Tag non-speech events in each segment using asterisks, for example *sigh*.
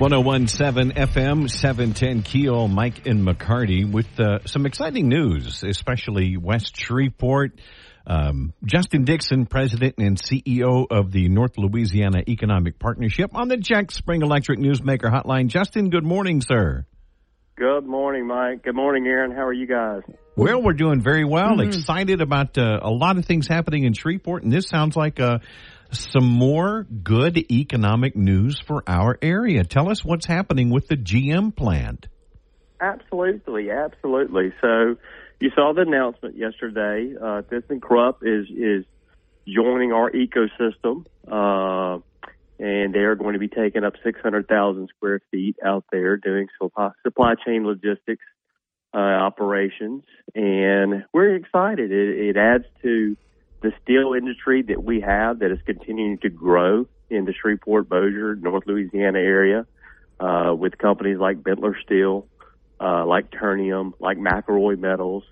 One zero one seven FM seven ten Keel Mike and McCarty with uh, some exciting news, especially West Shreveport. Um, Justin Dixon, President and CEO of the North Louisiana Economic Partnership, on the Jack Spring Electric Newsmaker Hotline. Justin, good morning, sir. Good morning, Mike. Good morning, Aaron. How are you guys? Well, we're doing very well. Mm-hmm. Excited about uh, a lot of things happening in Shreveport, and this sounds like a some more good economic news for our area. Tell us what's happening with the GM plant. Absolutely, absolutely. So you saw the announcement yesterday. Uh, ThyssenKrupp is is joining our ecosystem, uh, and they are going to be taking up 600,000 square feet out there doing supply, supply chain logistics uh, operations, and we're excited. It, it adds to the steel industry that we have that is continuing to grow in the Shreveport, Bossier, North Louisiana area, uh, with companies like Benteler Steel, uh, like Ternium, like McElroy Metals.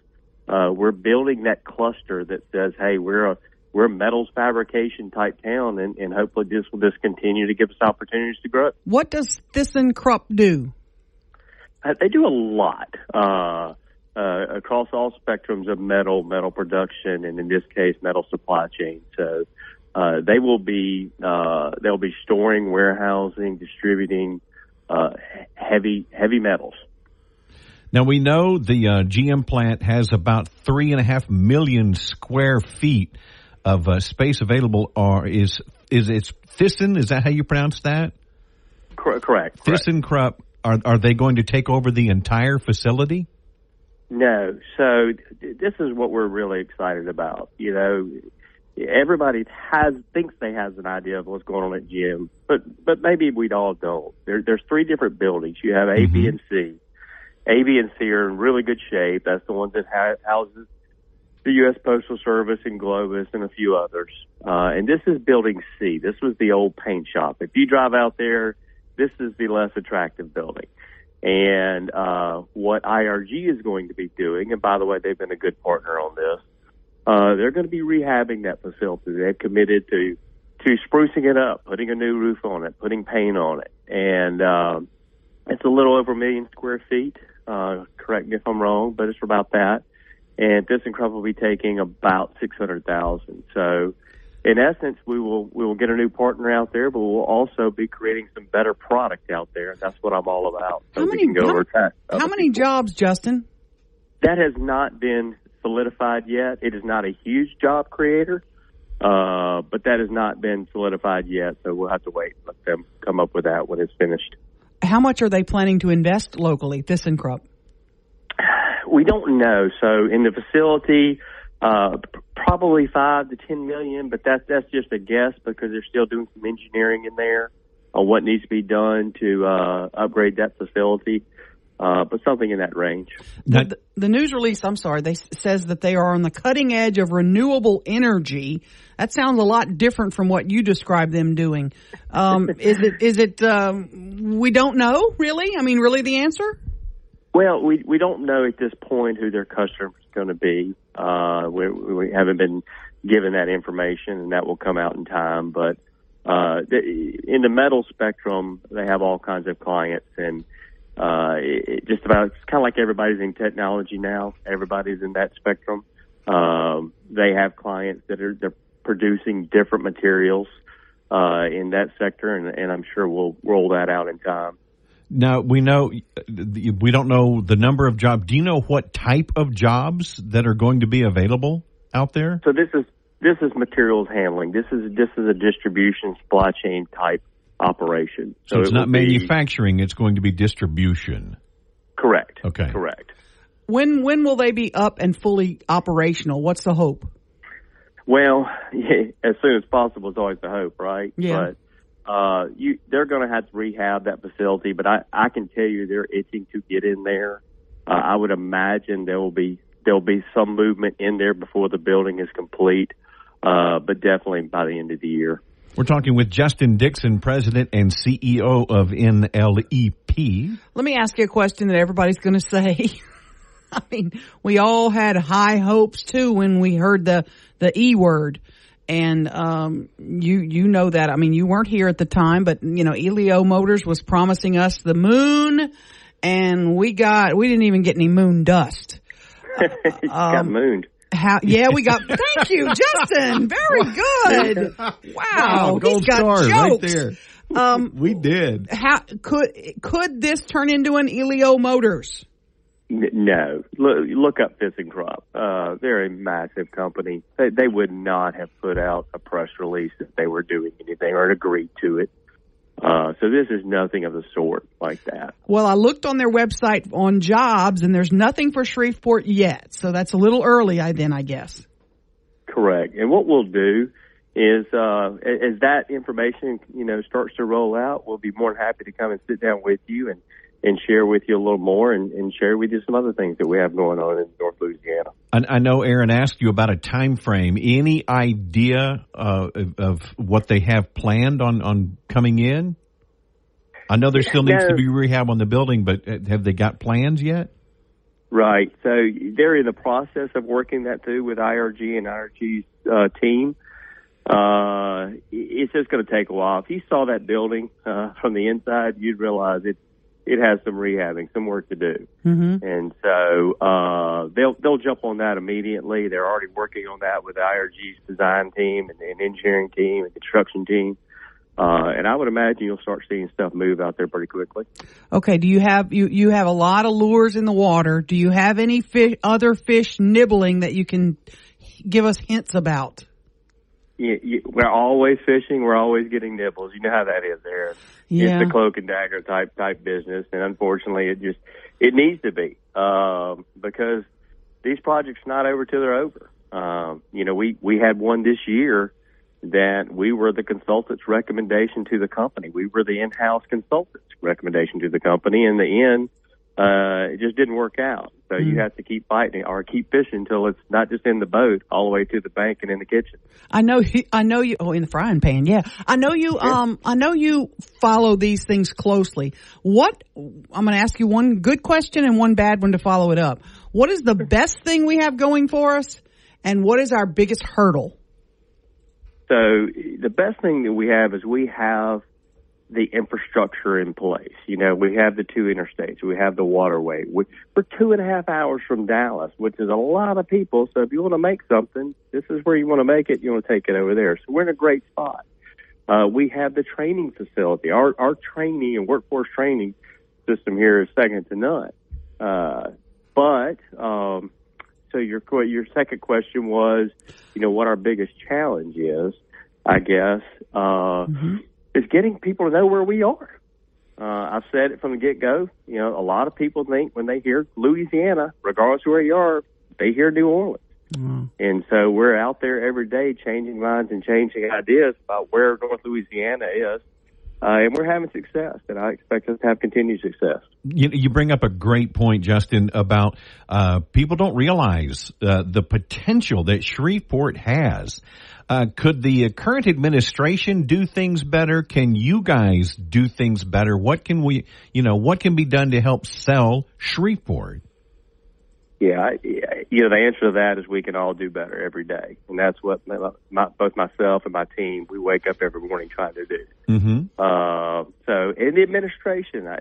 Uh, we're building that cluster that says, hey, we're a we're a metals fabrication type town, and, and hopefully this will just continue to give us opportunities to grow. What does ThyssenKrupp do? Uh, they do a lot. Uh, across all spectrums of metal, metal production, and in this case, metal supply chain. So uh, they will be uh, they'll be storing, warehousing, distributing uh, heavy heavy metals. Now we know the uh, GM plant has about three and a half million square feet of uh, space available. Or is is it's Thyssen? Is that how you pronounce that? Correct. correct. ThyssenKrupp. Are are they going to take over the entire facility? No. So this is what we're really excited about. You know, everybody has thinks they has an idea of what's going on at GM, but but maybe we all don't. There, there's three different buildings. You have A, mm-hmm. B, and C. A, B, and C are in really good shape. That's the one that ha- houses the U.S. Postal Service and Globus and a few others. Uh, and this is Building C. This was the old paint shop. If you drive out there, this is the less attractive building. And uh, what IRG is going to be doing, and by the way, they've been a good partner on this. Uh, they're going to be rehabbing that facility. They've committed to to sprucing it up, putting a new roof on it, putting paint on it, and um, it's a little over a million square feet. Uh, correct me if I'm wrong, but it's about that. And this ThyssenKrupp will be taking about six hundred thousand. So in essence, we will we will get a new partner out there, but we'll also be creating some better product out there. That's what I'm all about. So how many, how, how many jobs, Justin? That has not been solidified yet. It is not a huge job creator, uh, but that has not been solidified yet. So we'll have to wait and let them come up with that when it's finished. How much are they planning to invest locally, this and ThyssenKrupp? We don't know. So in the facility, uh, probably five to ten million, but that's that's just a guess because they're still doing some engineering in there on what needs to be done to uh, upgrade that facility. Uh, but something in that range. The, the, news release, I'm sorry, they says that they are on the cutting edge of renewable energy. That sounds a lot different from what you describe them doing. Um, *laughs* is it? Is it? Um, we don't know, really. I mean, really, the answer. Well, we we don't know at this point who their customer is going to be. Uh, we, we haven't been given that information, and that will come out in time. But uh, in the metal spectrum, they have all kinds of clients, and uh, it, just about it's kind of like everybody's in technology now. Everybody's in that spectrum. Um, they have clients that are they're producing different materials uh, in that sector, and, and I'm sure we'll roll that out in time. Now we know we don't know the number of jobs. Do you know what type of jobs that are going to be available out there? So this is this is materials handling. This is this is a distribution supply chain type operation. So, so it's it not manufacturing; be, it's going to be distribution. Correct. Okay. Correct. When when will they be up and fully operational? What's the hope? Well, yeah, *laughs* as soon as possible is always the hope, right? Yeah. But uh, you they're going to have to rehab that facility, but I I can tell you they're itching to get in there. Uh, I would imagine there will be there'll be some movement in there before the building is complete, uh, but definitely by the end of the year. We're talking with Justin Dixon, President and CEO of NLEP. Let me ask you a question that everybody's going to say. *laughs* I mean, we all had high hopes too when we heard the the E word, and um, you you know that. I mean, you weren't here at the time, but you know, Elio Motors was promising us the moon, and we got we didn't even get any moon dust. *laughs* got Um, mooned. How? Yeah, we got. Thank you, *laughs* Justin. Very good. Wow, gold he's got star right there. Um, We did. how could could this turn into an Elio Motors? No, look, look up ThyssenKrupp. Uh, they're a massive company. They, they would not have put out a press release if they were doing anything or agreed to it. Uh, so this is nothing of the sort like that. Well, I looked on their website on jobs, and there's nothing for Shreveport yet. So that's a little early. I then I guess. Correct. And what we'll do is, uh, as that information, you know, starts to roll out, we'll be more than happy to come and sit down with you and, and share with you a little more and, and share with you some other things that we have going on in North Louisiana. I, I know Aaron asked you about a time frame. Any idea uh, of, of what they have planned on, on coming in? I know there still needs No. to be rehab on the building, but uh, have they got plans yet? Right. So they're in the process of working that through with IRG and IRG's uh, team. Uh, it's just going to take a while. If you saw that building uh, from the inside, you'd realize it it has some rehabbing, some work to do. Mm-hmm. And so uh, they'll they'll jump on that immediately. They're already working on that with IRG's design team and, and engineering team and construction team. Uh, and I would imagine you'll start seeing stuff move out there pretty quickly. Okay. Do you have you you have a lot of lures in the water? Do you have any fish, other fish nibbling that you can give us hints about? You, you, we're always fishing. We're always getting nibbles. You know how that is there. Yeah. It's a cloak and dagger type type business, and unfortunately, it just it needs to be um, because these projects not over till they're over. Um, you know, we we had one this year that we were the consultant's recommendation to the company. We were the in-house consultant's recommendation to the company. In the end, uh, it just didn't work out. So you have to keep fighting or keep fishing until it's not just in the boat, all the way to the bank and in the kitchen. I know I know you, oh, in the frying pan. Yeah. I know you, um, I know you follow these things closely. What, I'm going to ask you one good question and one bad one to follow it up. What is the best thing we have going for us? And what is our biggest hurdle? So the best thing that we have is we have the infrastructure in place. You know, we have the two interstates, we have the waterway. We, we're two and a half hours from Dallas, which is a lot of people. So if you want to make something, this is where you want to make it. You want to take it over there. So we're in a great spot. Uh, we have the training facility. Our our training and workforce training system here is second to none. Uh, but um, so your your second question was, you know, what our biggest challenge is, I guess, uh, is getting people to know where we are. Uh, I've said it from the get go. You know, a lot of people think when they hear Louisiana, regardless of where you are, they hear New Orleans. And so we're out there every day changing minds and changing ideas about where North Louisiana is. Uh, and we're having success, and I expect us to have continued success. You, you bring up a great point, Justin, about uh, people don't realize uh, the potential that Shreveport has. Uh, could the current administration do things better? Can you guys do things better? What can we, you know, what can be done to help sell Shreveport? Yeah, I, you know, the answer to that is we can all do better every day, and that's what my, my, both myself and my team we wake up every morning trying to do. Mm-hmm. Uh, so, in the administration, I,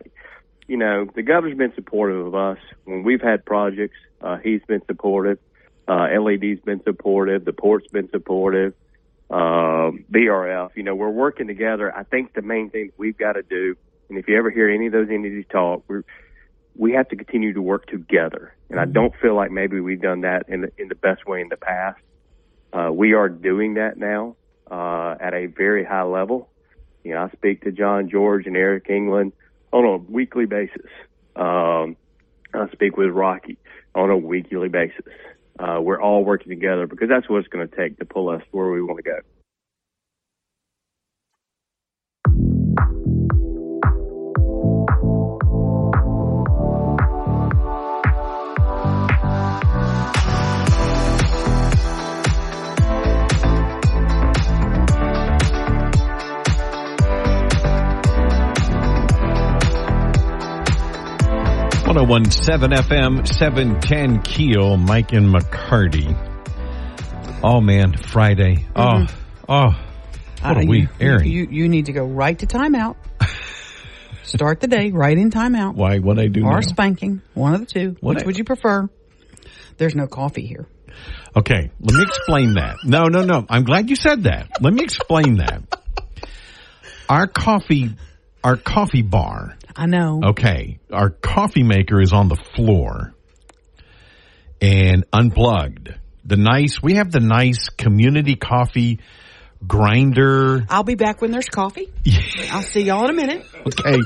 you know, the governor's been supportive of us when we've had projects. Uh, he's been supportive. Uh, LED's been supportive. The port's been supportive. Um, BRF, you know, we're working together. I think the main thing we've got to do, and if you ever hear any of those entities talk, we're we have to continue to work together. And I don't feel like maybe we've done that in the, in the best way in the past. Uh, we are doing that now uh, at a very high level. You know, I speak to John George and Eric England on a weekly basis. Um, I speak with Rocky on a weekly basis. Uh, we're all working together because that's what it's going to take to pull us where we want to go. 1017 FM, 710 Keel, Mike and McCarty. Oh man, Friday. Oh, oh, what Uh, a week. you, Aaron, You, you need to go right to timeout. *laughs* Start the day right in timeout. why, what I do now? Or spanking. One of the two. What Which I- would you prefer? There's no coffee here. Okay, let me explain that. No, no, no. I'm glad you said that. Let me explain that. Our coffee, our coffee bar, I know. okay, our coffee maker is on the floor and unplugged. The nice, we have the nice community coffee grinder. I'll be back when there's coffee. *laughs* I'll see y'all in a minute. Okay.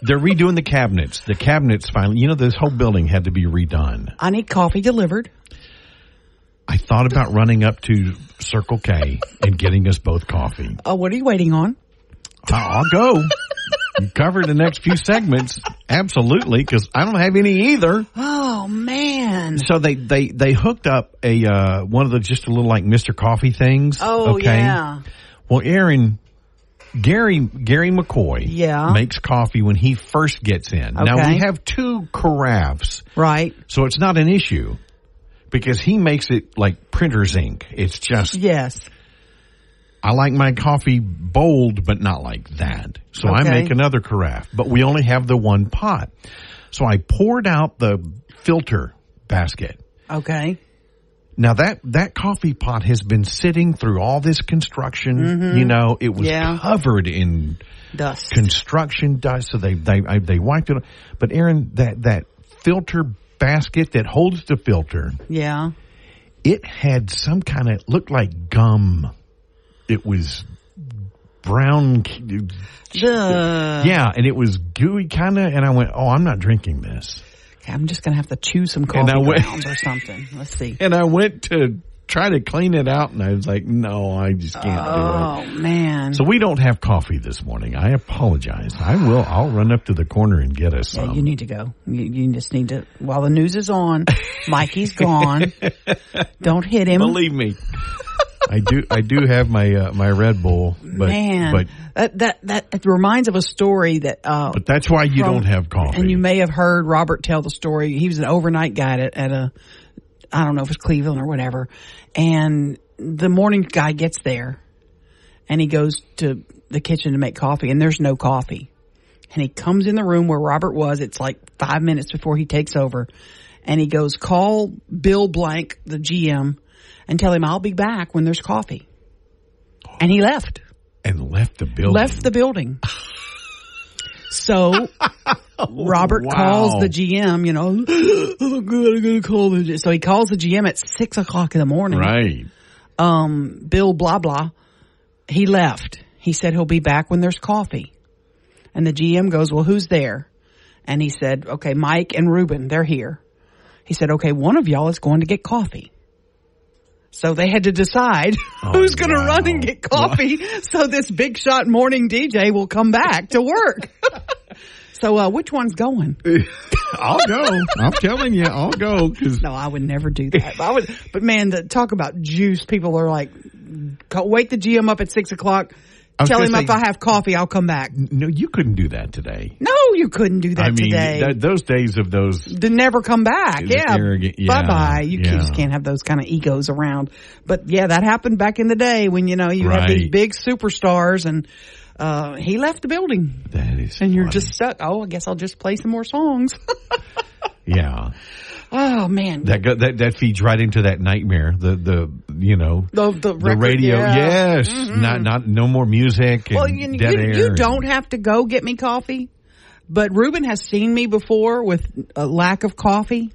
They're redoing the cabinets. The cabinets finally, you know, this whole building had to be redone. I need coffee delivered. I thought about running up to Circle K and getting us both coffee. Oh, what are you waiting on? I'll go. You cover the next few segments. Absolutely, because I don't have any either. Oh man. So they, they, they hooked up a, uh, one of the just a little like Mr. Coffee things. Oh okay? yeah. Well, Aaron, Gary, Gary McCoy Yeah. makes coffee when he first gets in. Now we have two carafes, Right. so it's not an issue because he makes it like printer's ink. It's just, Yes. I like my coffee bold, but not like that. So I make another carafe, but we only have the one pot. So I poured out the filter basket. Okay. Now that, that coffee pot has been sitting through all this construction. You know, it was Mm-hmm. Yeah. covered in Dust. construction dust. So they, they, I, they wiped it. But Aaron, that, that filter basket that holds the filter, yeah. it had some kind of, looked like gum. It was brown. Duh. Yeah. And it was gooey kind of. And I went, Oh, I'm not drinking this. Okay, I'm just gonna have to chew some coffee went- grounds or something. Let's see. *laughs* And I went to try to clean it out and I was like, no, I just can't do it. Oh man. So we don't have coffee this morning. I apologize. I will. I'll run up to the corner and get us Yeah, some. you need to go. You, you just need to. While the news is on, Mikey's gone. *laughs* Don't hit him, Believe me, I do. I do have my uh, my Red Bull, but man. but that that that reminds of a story that. Uh, but that's why you from- don't have coffee. And you may have heard Robert tell the story. He was an overnight guide at, at a, I don't know if it's Cleveland or whatever. And the morning guy gets there and he goes to the kitchen to make coffee and there's no coffee. And he comes in the room where Robert was. It's like five minutes before he takes over. And he goes, call Bill Blank, the GM, and tell him I'll be back when there's coffee. And he left and left the building. left the building. *laughs* So *laughs* Robert wow. calls the GM, you know, *gasps* oh good, I'm gonna call the G-" So he calls the GM at six o'clock in the morning. right. Um, Bill blah blah. He left. He said he'll be back when there's coffee. And the GM goes, well, who's there? And he said, okay, Mike and Ruben, they're here. He said, okay, one of y'all is going to get coffee. So they had to decide who's going to wow. run and get coffee so this big shot morning DJ will come back to work. *laughs* so, uh, which one's going? *laughs* I'll go. I'm telling you, I'll go because No, I would never do that. I would, but man, the, talk about juice. People are like, "Co- wake the GM up at six o'clock. Tell him say- if I have coffee, I'll come back. no, you couldn't do that today. No, you couldn't do that I mean, today. that, those days of those. to never come back. Yeah. Yeah. Bye bye. You Yeah. just can't have those kind of egos around. But yeah, that happened back in the day when, you know, you had these big superstars and, uh, he left the building That is, and you're just stuck. Oh, I guess I'll just play some more songs. *laughs* yeah. Oh man. That go, that that feeds right into that nightmare. The the you know the, the, the radio. yeah. Yes, mm-hmm. not not no more music. And Well, you, you, you and- don't have to go get me coffee, but Ruben has seen me before with a lack of coffee.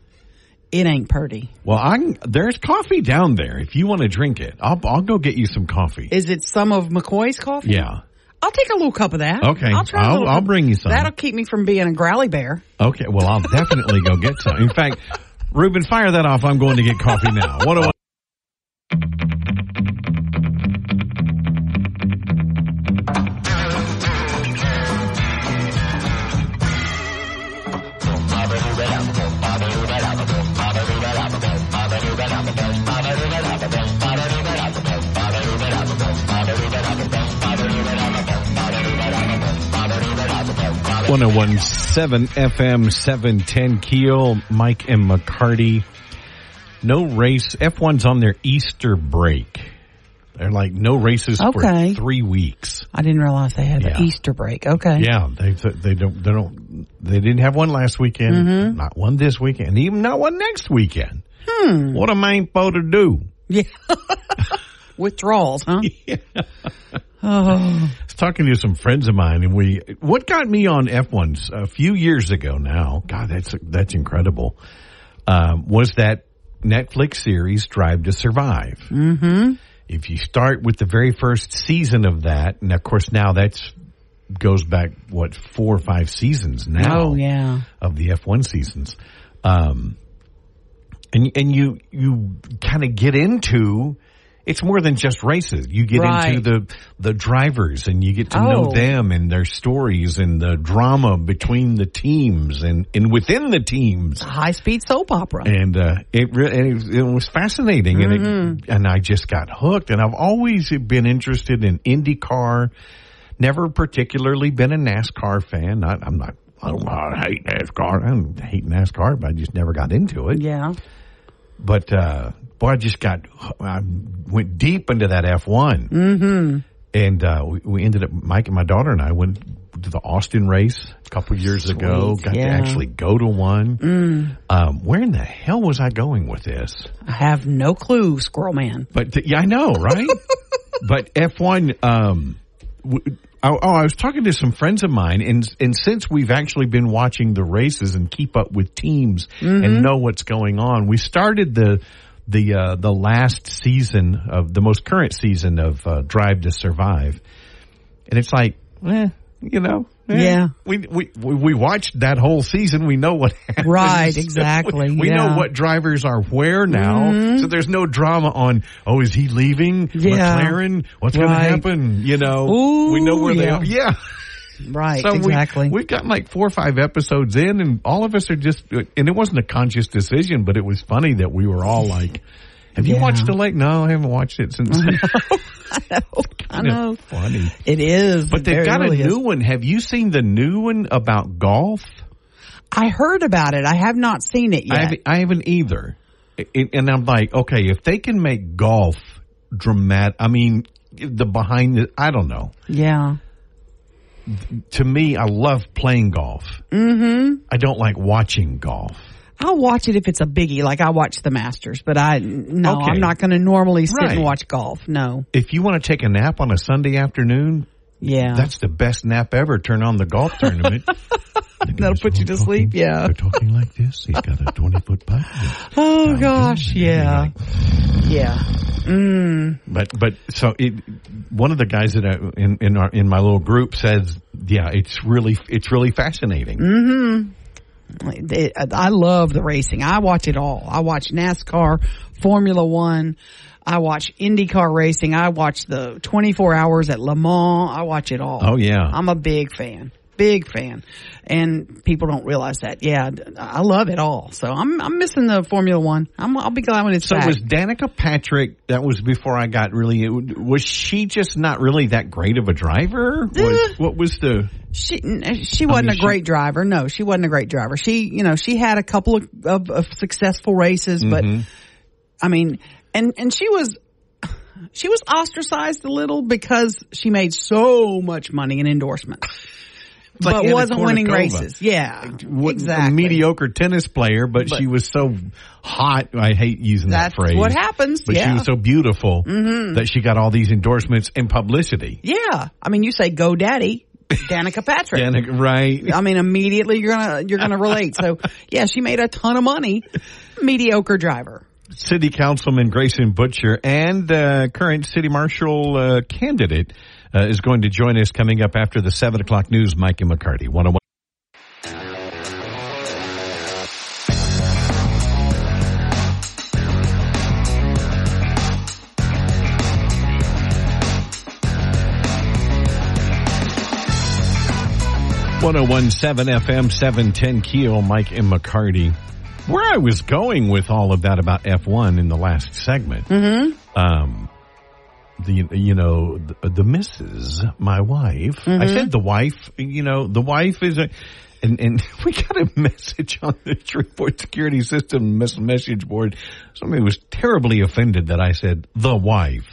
It ain't pretty. Well, I there's coffee down there. If you want to drink it, I'll I'll go get you some coffee. Is it some of McCoy's coffee? yeah. I'll take a little cup of that. Okay. I'll try I'll- I'll bring you some. That'll keep me from being a growly bear. Okay. Well, I'll definitely go get some. In fact, Ruben, fire that off. I'm going to get coffee now. What do I? 1017 FM 710 Keel, Mike and McCarty. No race. F1's on their Easter break. They're like no races Okay. for three weeks. I didn't realize they had Yeah. the Easter break. Okay. Yeah, they they don't they don't they didn't have one last weekend, Mm-hmm. not one this weekend, even not one next weekend. Hmm. What am I supposed to do? Yeah. *laughs* Withdrawals, huh? *laughs* Oh, I was talking to some friends of mine, and we what got me on F ones a few years ago. Now, God, that's that's incredible. Um, was that Netflix series Drive to Survive? Mm-hmm. If you start with the very first season of that, and of course now that's goes back what four or five seasons now. oh yeah. of the F1 seasons. Um, and, and you, you kind of get into, it's more than just races. You get Right. into the, the drivers and you get to know Oh. them and their stories and the drama between the teams and, and within the teams. High speed soap opera. And, uh, it really, it, it was fascinating and Mm-hmm. it, and I just got hooked and I've always been interested in IndyCar. Never particularly been a NASCAR fan. Not, I'm not, I don't I hate NASCAR. I don't hate NASCAR, but I just never got into it. yeah. But, uh, boy, I just got, I went deep into that F1. Mm-hmm. And, uh, we, we ended up, Mike and my daughter and I went to the Austin race a couple years ago. Sweet, Got to actually go to one. Um, where in the hell was I going with this? I have no clue, Squirrel Man. But th- yeah, I know, right? *laughs* but F1, um, w- oh, oh, I was talking to some friends of mine, and and since we've actually been watching the races and keep up with teams and know what's going on, we started the the uh, the last season of the most current season of uh, Drive to Survive, and it's like, eh, you know. Eh, Yeah. we, we we watched that whole season. We know what *laughs* happens. Right, exactly, *laughs* we we yeah. know what drivers are where now, so there's no drama on. Oh, is he leaving? Yeah. McLaren? What's going to happen? You know, Ooh, we know where they are. Yeah, Right, so exactly. We, we've gotten like four or five episodes in, and all of us are just. And it wasn't a conscious decision, but it was funny that we were all like. Have you Yeah. watched the lake? No, I haven't watched it since. *laughs* I know. *laughs* Funny, It is. but they've got really a is. new one. Have you seen the new one about golf? I heard about it. I have not seen it I yet. haven't, I haven't either. And I'm like, okay, if they can make golf dramatic, I mean, the behind the, I don't know. yeah. To me, I love playing golf. Mm-hmm. I don't like watching golf. I'll watch it if it's a biggie, like I watch the Masters, but I, no, Okay. I'm not going to normally sit Right. and watch golf. No. If you want to take a nap on a Sunday afternoon, Yeah. that's the best nap ever. Turn on the golf tournament. *laughs* That'll put you to sleep, yeah. They're talking like this. He's got a *laughs* 20 foot putt. oh gosh. Yeah. Yeah. Mm. But but so it, one of the guys that I, in in our in my little group says, yeah, it's really it's really fascinating. It- I love the racing. I watch it all. I watch NASCAR, Formula One. I watch IndyCar racing. I watch the 24 hours at Le Mans. I watch it all. Oh yeah, I'm a big fan. Big fan. And people don't realize that. Yeah, I love it all. So I'm I'm missing the Formula One. I'm I'll be glad when it's So back. was Danica Patrick? That was before I got really. Was she just not really that great of a driver? Was, what was the? she she wasn't mean, a she- great driver. No, she wasn't a great driver. She you know she had a couple of, of, of successful races, but Mm-hmm. I mean, and and she was she was ostracized a little because she made so much money in endorsement, like but Anna wasn't winning races. Yeah, what- exactly. A mediocre tennis player, but, she was so hot. I hate using that phrase. what happens. But she yeah. Mm-hmm. was so beautiful that she got all these endorsements and publicity. yeah, I mean, you say "Go Daddy." Danica Patrick. *laughs* Danica, right? I mean, immediately you're gonna you're gonna relate. So yeah, she made a ton of money. Mediocre driver. City Councilman Grayson Boucher and uh, current City Marshal uh, candidate uh, is going to join us coming up after the 7 o'clock news. Mike and McCarty, 101. One zero one seven FM seven ten Keel Mike and McCarty. Where I was going with all of that about F one in the last segment, um, the you know the, the Mrs. My wife. I Mm-hmm. said the wife. You know the wife is a. And, and *laughs* we got a message on the Shreveport security system message board. Somebody was terribly offended that I said the wife.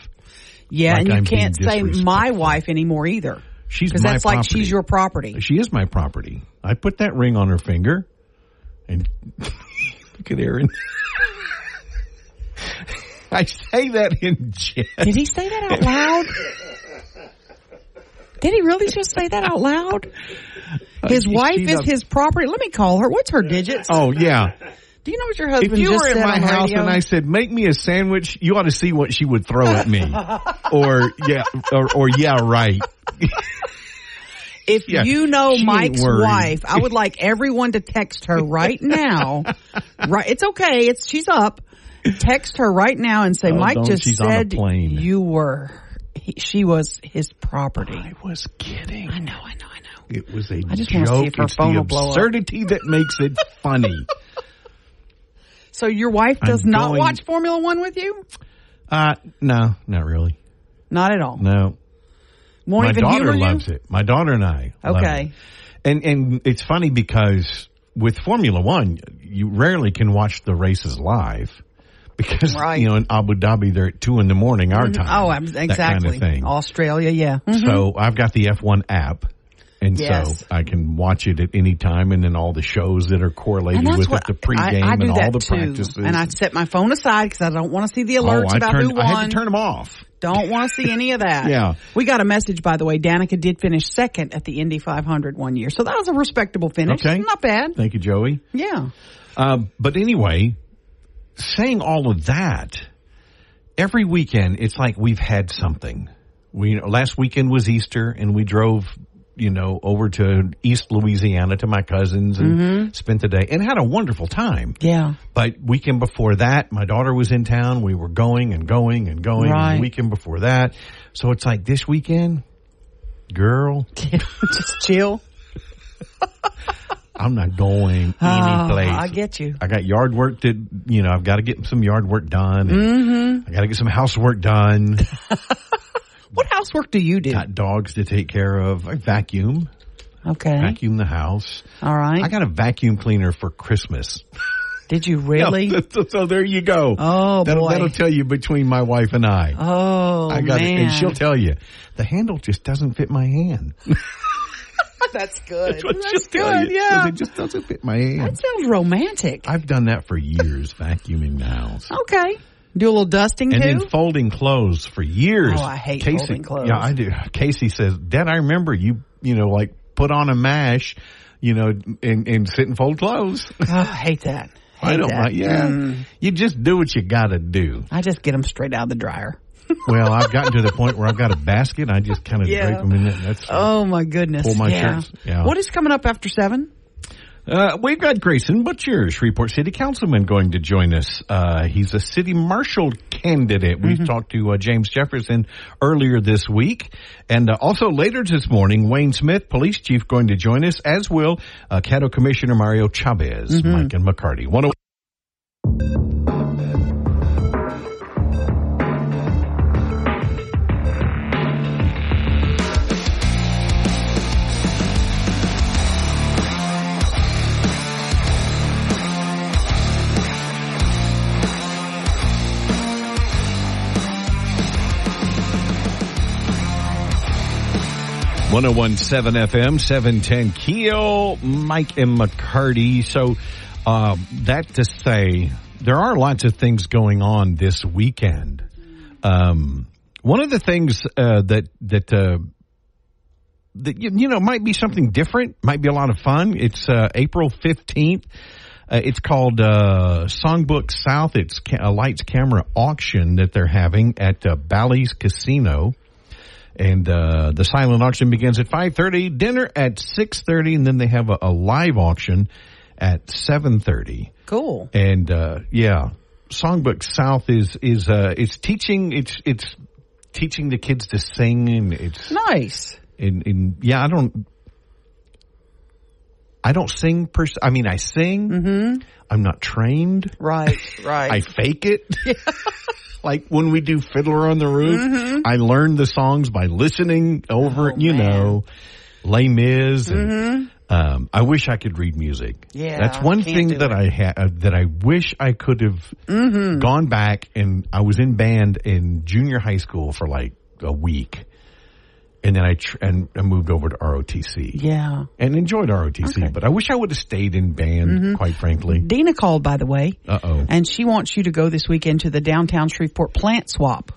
Yeah, Like and you I'm can't say my wife anymore either. She's Because that's like she's your property. She is my property. I put that ring on her finger, and *laughs* look at Aaron. *laughs* I say that in jest. Did he say that out loud? Did he really just say that out loud? Uh, his she- wife is a- his property. Let me call her. What's her digits? Oh yeah. Do you know what your husband? If you were in my house radio? and I said, "Make me a sandwich," you ought to see what she would throw at me, *laughs* or yeah, or, or yeah, right. if yeah, you know Mike's wife, I would like everyone to text her right now. *laughs* right, it's okay. It's she's up. Text her right now and say, Oh, Mike just She's on said plane." you were. He, she was his property. I was kidding. I know. I know. I know. It was a I just joke. wanna see if her it's phone the will blow up. absurdity that makes it funny. *laughs* So your wife does I'm not going- watch Formula One with you? Uh, no, not really. Not at all. No, Won't my even daughter loves you? it. My daughter and I. love Okay. it. And and it's funny because with Formula One, you rarely can watch the races live because *laughs* Right. you know in Abu Dhabi they're at two in the morning our time. Oh, I'm, That exactly. kind of thing. Australia, yeah. Mhm. So I've got the F1 app. And Yes. so I can watch it at any time, and then all the shows that are correlated with what it, the pregame I, I and all the too. practices. And I set my phone aside because I don't want to see the oh, alerts I about turned, who I had won. to turn them off. Don't want to see any of that. *laughs* Yeah. We got a message, by the way. Danica did finish second at the Indy 500 one year. So that was a respectable finish. Okay. Not bad. Thank you, Joey. Yeah. Um, but anyway, saying all of that, every weekend it's like we've had something. We last weekend was Easter, and we drove, you know, over to East Louisiana to my cousins and mm-hmm. spent the day and had a wonderful time. Yeah. But weekend before that, my daughter was in town. We were going and going and going. Right. And weekend before that, so it's like this weekend, girl, *laughs* Just chill. *laughs* I'm not going *laughs* Oh, any place. I get you. I got yard work to, you know, I've got to get some yard work done. Mm-hmm. I got to get some housework done. *laughs* What housework do you do? got dogs to take care of. I vacuum, Okay. vacuum the house. All right. I got a vacuum cleaner for Christmas. *laughs* Did you really? Yeah, so, so there you go. Oh, that'll, boy. That'll tell you between my wife and I. Oh, I got man. it, and she'll tell you the handle just doesn't fit my hand. *laughs* That's good. That's what That's she'll good. you. Yeah. it just doesn't fit my hand. That sounds romantic. I've done that for years, vacuuming the house. Okay. Do a little dusting And too? then folding clothes for years. Oh, I hate Casey, folding clothes. Yeah, I do. Casey says, Dad, I remember you, you know, like put on a mash, you know, and, and sit and fold clothes. *laughs* oh, I hate that. I don't that. like, yeah. Mm. You just do what you gotta do. I just get them straight out of the dryer. Well, I've gotten to the point where I've got a basket. and I just kind of Yeah. drape them in there. That's, Oh my goodness. Pull my yeah. shirts. Yeah. What is coming up after seven? Uh, we've got Grayson Boucher, Shreveport City Councilman, going to join us. Uh, he's a city marshal candidate. We've talked to uh, James Jefferson earlier this week. And uh, also later this morning, Wayne Smith, police chief, going to join us, as will uh, Caddo Commissioner Mario Chavez, Mike and McCarty. One One zero one seven FM seven ten Keel Mike and McCarty. So uh, that to say, there are lots of things going on this weekend. Um, one of the things uh, that that uh, that you, know might be something different, might be a lot of fun. It's uh, April fifteenth. Uh, it's called uh, Songbook South. It's a lights camera auction that they're having at uh, Bally's Casino and uh, the silent auction begins at 5.30 dinner at 6.30 and then they have a, a live auction at 7.30 Cool. and uh, yeah songbook south is is uh, it's teaching it's it's teaching the kids to sing and it's Nice. and, and yeah i don't I don't sing per. I mean, I sing. Mm-hmm. I'm not trained. Right, *laughs* right. I fake it. *laughs* *laughs* like when we do Fiddler on the Roof, mm-hmm. I learn the songs by listening over. Oh, you man. know, Les Mis and. Mm-hmm. Um, I wish I could read music. Yeah, that's one thing that it. I had uh, that I wish I could have mm-hmm. gone back and I was in band in junior high school for like a week, and then I tr- and I moved over to ROTC. Yeah, and enjoyed ROTC, okay. but I wish I would have stayed in band. Mm-hmm. Quite frankly, Dina called by the way. Uh oh, and she wants you to go this weekend to the downtown Shreveport plant swap.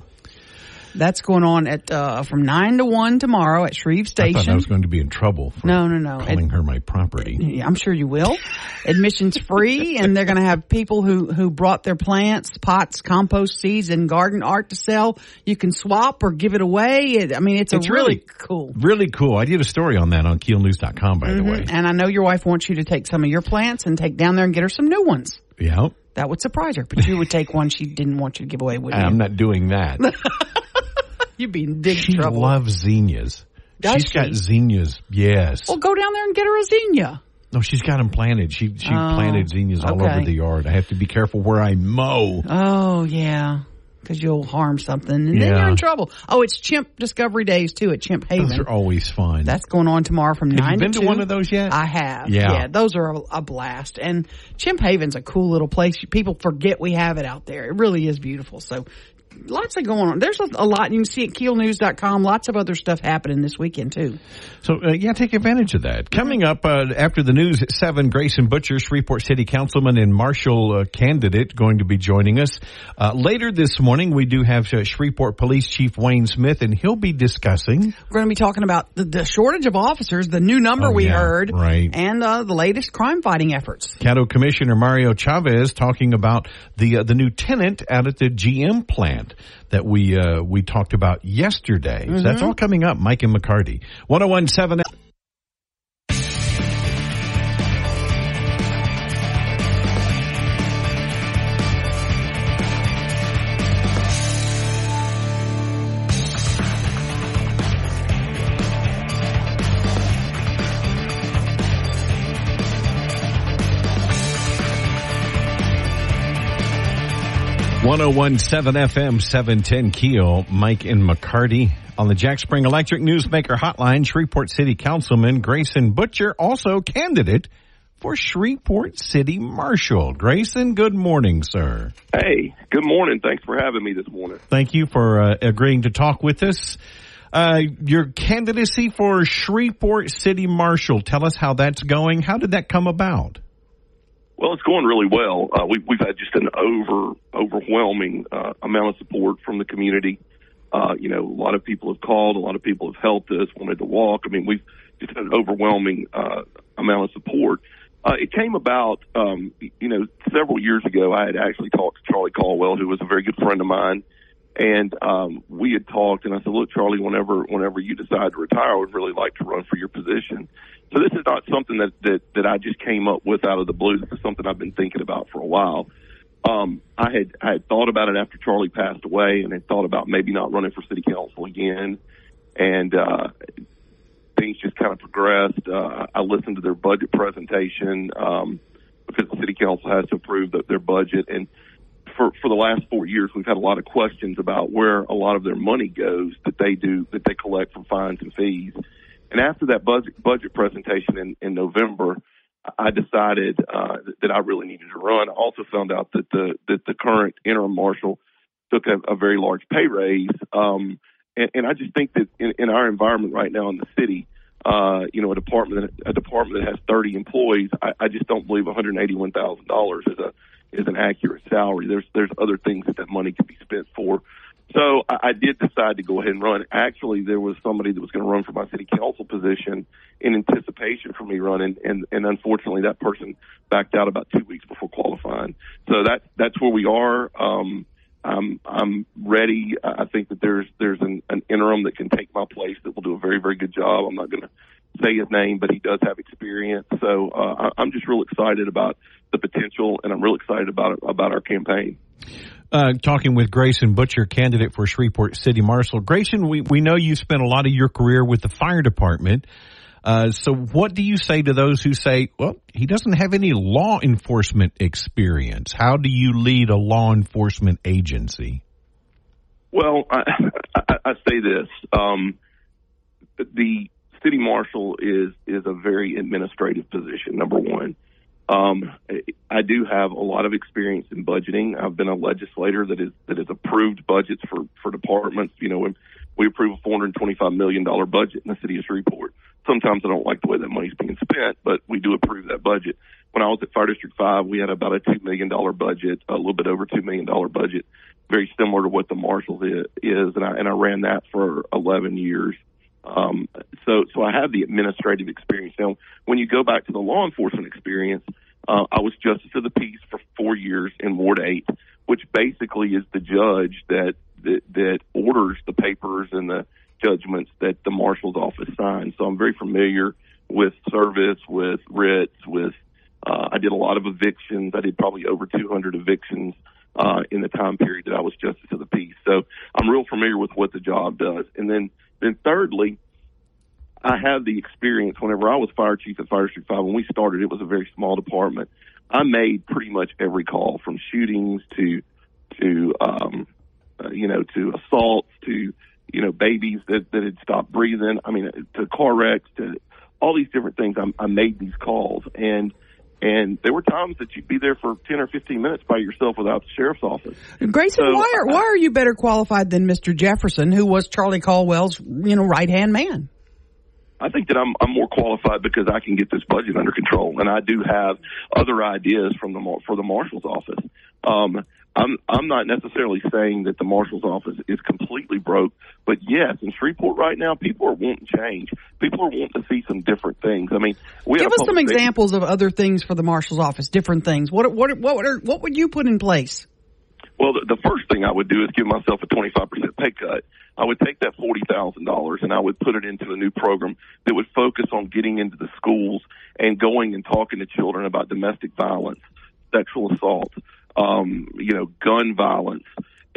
That's going on at uh, from nine to one tomorrow at Shreve Station. I thought I was going to be in trouble. no, no, no. Calling her my property. I'm sure you will. Admission's free, *laughs* and they're going to have people who who brought their plants, pots, compost seeds, and garden art to sell. You can swap or give it away. I mean, it's, it's a really, really, cool, really cool. I did a story on that on KeelNews.com, by mm-hmm. the way. And I know your wife wants you to take some of your plants and take down there and get her some new ones. Yeah. That would surprise her, but you would take one she didn't want you to give away, would you? I'm not doing that. *laughs* You'd be in big she trouble. She loves zinnias. Does she's she? got zinnias. Yes. Well, go down there and get her a zinnia. No, she's got them planted. She she oh, planted zinnias all over the yard. I have to be careful where I mow. Oh yeah, because you'll harm something, and yeah. then you're in trouble. Oh, it's Chimp Discovery Days too at Chimp Haven. Those are always fun. That's going on tomorrow from have nine. You been to, to one of those yet? I have. Yeah, yeah those are a, a blast. And Chimp Haven's a cool little place. People forget we have it out there. It really is beautiful. So lots of going on. There's a, a, lot. You can see at keelnews.com. Lots of other stuff happening this weekend too. So uh, yeah, take advantage of that. Coming up uh, after the news at seven, Grayson Boucher, Shreveport City Councilman and Marshal uh, candidate, going to be joining us uh, later this morning. We do have uh, Shreveport Police Chief Wayne Smith, and he'll be discussing. We're going to be talking about the, the shortage of officers, the new number oh, we yeah, heard, right, and uh, the latest crime fighting efforts. Caddo Commissioner Mario Chavez talking about the the new tenant out at the GM plant that we uh, we talked about yesterday. Mm-hmm. So that's all coming up. Mike and McCarty, one zero oh one seven. One zero oh one seven FM seven ten Keel Mike and McCarty on the Jack Spring Electric Newsmaker Hotline. Shreveport City Councilman Grayson Boucher, also candidate for Shreveport City Marshal. Grayson, good morning, sir. Hey, good morning. Thanks for having me this morning. Thank you for uh, agreeing to talk with us. Uh, your candidacy for Shreveport City Marshal. Tell us how that's going. How did that come about? Well, it's going really well. Uh, we, we've had just an over overwhelming uh, amount of support from the community. Uh, you know, a lot of people have called, a lot of people have helped us, wanted to walk. I mean, we've just had an overwhelming uh, amount of support. Uh, it came about, um, you know, several years ago. I had actually talked to Charlie Caldwell, who was a very good friend of mine, and um, we had talked. And I said, "Look, Charlie, whenever whenever you decide to retire, I would really like to run for your position." So this is not something that, that, that I just came up with out of the blue. This is something I've been thinking about for a while. Um, I had, I had thought about it after Charlie passed away and had thought about maybe not running for city council again. And, uh, things just kind of progressed. Uh, I listened to their budget presentation, um, because the city council has to approve the, their budget. And for, for the last four years, we've had a lot of questions about where a lot of their money goes that they do, that they collect from fines and fees. And after that budget, budget presentation in, in November, I decided uh, that I really needed to run. I also found out that the that the current interim marshal took a, a very large pay raise, um, and, and I just think that in, in our environment right now in the city, uh, you know, a department a department that has 30 employees, I, I just don't believe $181,000 is a is an accurate salary. There's there's other things that that money could be spent for. So I, I did decide to go ahead and run. Actually, there was somebody that was going to run for my city council position in anticipation for me running, and and unfortunately, that person backed out about two weeks before qualifying. So that that's where we are. Um, I'm I'm ready. I think that there's there's an, an interim that can take my place that will do a very very good job. I'm not going to say his name, but he does have experience. So uh, I'm just real excited about the potential, and I'm real excited about about our campaign. Uh, talking with Grayson Boucher, candidate for Shreveport City Marshal. Grayson, we, we know you spent a lot of your career with the fire department. Uh, so, what do you say to those who say, "Well, he doesn't have any law enforcement experience"? How do you lead a law enforcement agency? Well, I, *laughs* I, I say this: um, the city marshal is is a very administrative position. Number one, um, I do have a lot of experience in budgeting. I've been a legislator that is that has approved budgets for for departments. You know, we approve a four hundred twenty five million dollar budget in the city of Shreveport. Sometimes I don't like the way that money's being spent, but we do approve that budget. When I was at Fire District Five, we had about a two million dollar budget, a little bit over two million dollar budget, very similar to what the marshals is, and I and I ran that for eleven years. Um, so, so I have the administrative experience. Now, when you go back to the law enforcement experience, uh, I was justice of the peace for four years in Ward 8, which basically is the judge that, that, that orders the papers and the judgments that the marshal's office signs. So I'm very familiar with service, with writs, with, uh, I did a lot of evictions. I did probably over 200 evictions, uh, in the time period that I was justice of the peace. So I'm real familiar with what the job does. And then, then thirdly, I have the experience whenever I was fire chief at Fire District 5, when we started, it was a very small department. I made pretty much every call from shootings to, to, um, uh, you know, to assaults to, you know, babies that, that had stopped breathing. I mean, to car wrecks to all these different things. I, I made these calls and, and there were times that you'd be there for 10 or 15 minutes by yourself without the sheriff's office. Grayson, so, why are, why are you better qualified than Mr. Jefferson, who was Charlie Caldwell's, you know, right hand man? I think that I'm I'm more qualified because I can get this budget under control, and I do have other ideas from the for the marshal's office. Um, I'm I'm not necessarily saying that the marshal's office is completely broke, but yes, in Shreveport right now, people are wanting change. People are wanting to see some different things. I mean, we give us some examples of other things for the marshal's office, different things. What what what what, what would you put in place? Well, the, the first thing I would do is give myself a 25% pay cut. I would take that $40,000 and I would put it into a new program that would focus on getting into the schools and going and talking to children about domestic violence, sexual assault, um, you know, gun violence,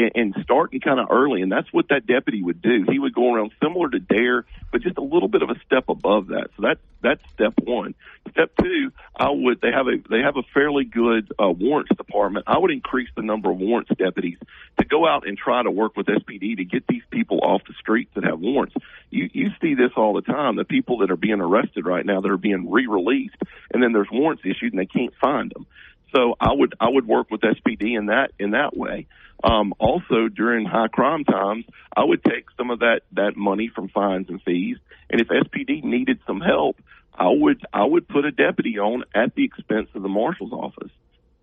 and, and starting kind of early. And that's what that deputy would do. He would go around similar to Dare, but just a little bit of a step above that. So that's that's step one. Step two, I would they have a they have a fairly good uh, warrants department. I would increase the number of warrants deputies to go out and try to work with SPD to get these people off the streets that have warrants. You you see this all the time. The people that are being arrested right now that are being re-released, and then there's warrants issued and they can't find them. So I would I would work with SPD in that in that way. Um, also, during high crime times, I would take some of that that money from fines and fees, and if SPD needed some help, I would I would put a deputy on at the expense of the marshal's office,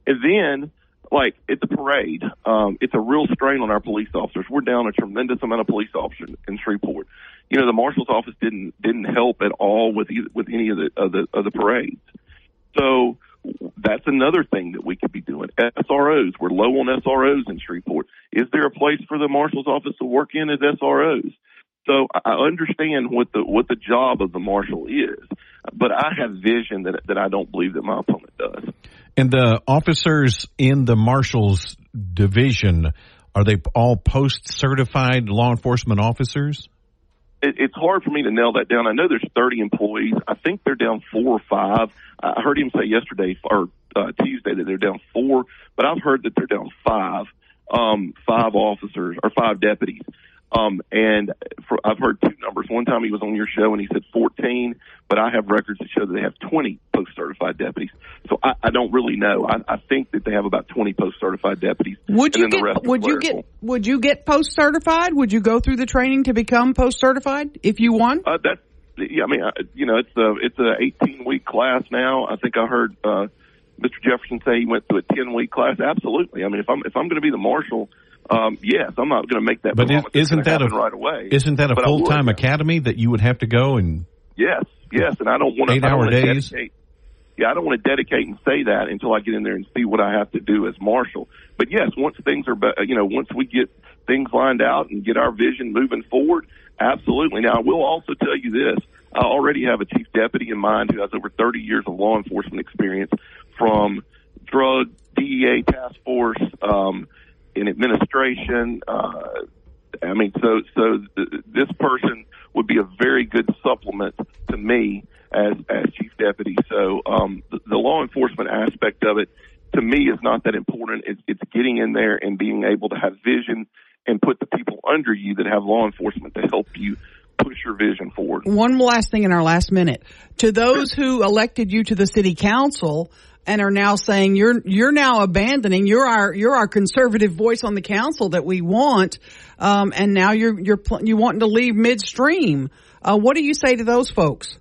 and then. Like at the parade, um, it's a real strain on our police officers. We're down a tremendous amount of police officers in Shreveport. You know, the marshal's office didn't didn't help at all with either, with any of the of the of the parades. So that's another thing that we could be doing. SROs, we're low on SROs in Shreveport. Is there a place for the marshal's office to work in as SROs? So I understand what the what the job of the marshal is, but I have vision that that I don't believe that my opponent does. And the officers in the marshal's division are they all post certified law enforcement officers? It, it's hard for me to nail that down. I know there's 30 employees. I think they're down four or five. I heard him say yesterday or uh, Tuesday that they're down four, but I've heard that they're down five, um, five officers or five deputies. Um, and for, I've heard two numbers. One time he was on your show and he said 14, but I have records that show that they have 20 post certified deputies. So I, I don't really know. I, I think that they have about 20 post certified deputies. Would you get, would you get, would you get post certified? Would you go through the training to become post certified if you won? Uh, that's, yeah, I mean, uh, you know, it's a, it's a 18 week class now. I think I heard, uh, Mr. Jefferson say he went through a 10 week class. Absolutely. I mean, if I'm, if I'm going to be the marshal, um, yes, I'm not going to make that. But is, not that a right away? Isn't that a full time academy that you would have to go and? Yes, yes, and I don't want to eight hour days. Dedicate, yeah, I don't want to dedicate and say that until I get in there and see what I have to do as marshal. But yes, once things are, you know, once we get things lined out and get our vision moving forward, absolutely. Now, I will also tell you this: I already have a chief deputy in mind who has over 30 years of law enforcement experience from drug DEA task force. Um, in administration, uh, I mean, so so th- this person would be a very good supplement to me as as chief deputy. So um, the, the law enforcement aspect of it to me is not that important. It's, it's getting in there and being able to have vision and put the people under you that have law enforcement to help you push your vision forward. One last thing in our last minute. To those who elected you to the city council and are now saying you're you're now abandoning you're our you're our conservative voice on the council that we want, um, and now you're you're you wanting to leave midstream. Uh, what do you say to those folks?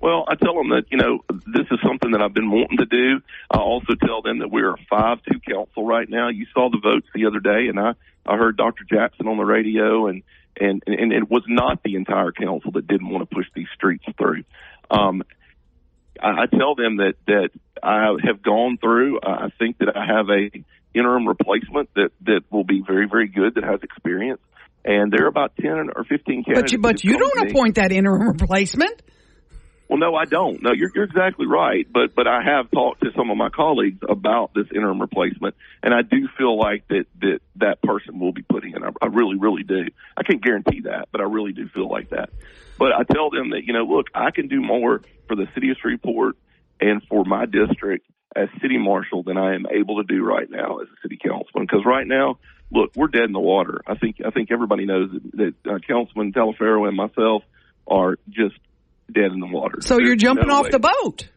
Well, I tell them that, you know, this is something that I've been wanting to do. I also tell them that we're a 5-2 council right now. You saw the votes the other day and I, I heard Dr. Jackson on the radio and, and, and it was not the entire council that didn't want to push these streets through. Um, I, I tell them that, that I have gone through, I think that I have a interim replacement that, that will be very, very good, that has experience. And there are about 10 or 15 candidates. But you, but you don't appoint that interim replacement. Well, no, I don't. No, you're, you're exactly right. But but I have talked to some of my colleagues about this interim replacement, and I do feel like that that that person will be putting in. I, I really, really do. I can't guarantee that, but I really do feel like that. But I tell them that you know, look, I can do more for the city of Shreveport and for my district as city marshal than I am able to do right now as a city councilman. Because right now, look, we're dead in the water. I think I think everybody knows that, that uh, Councilman Taliaferro and myself are just dead in the water. So There's you're jumping no off way. the boat.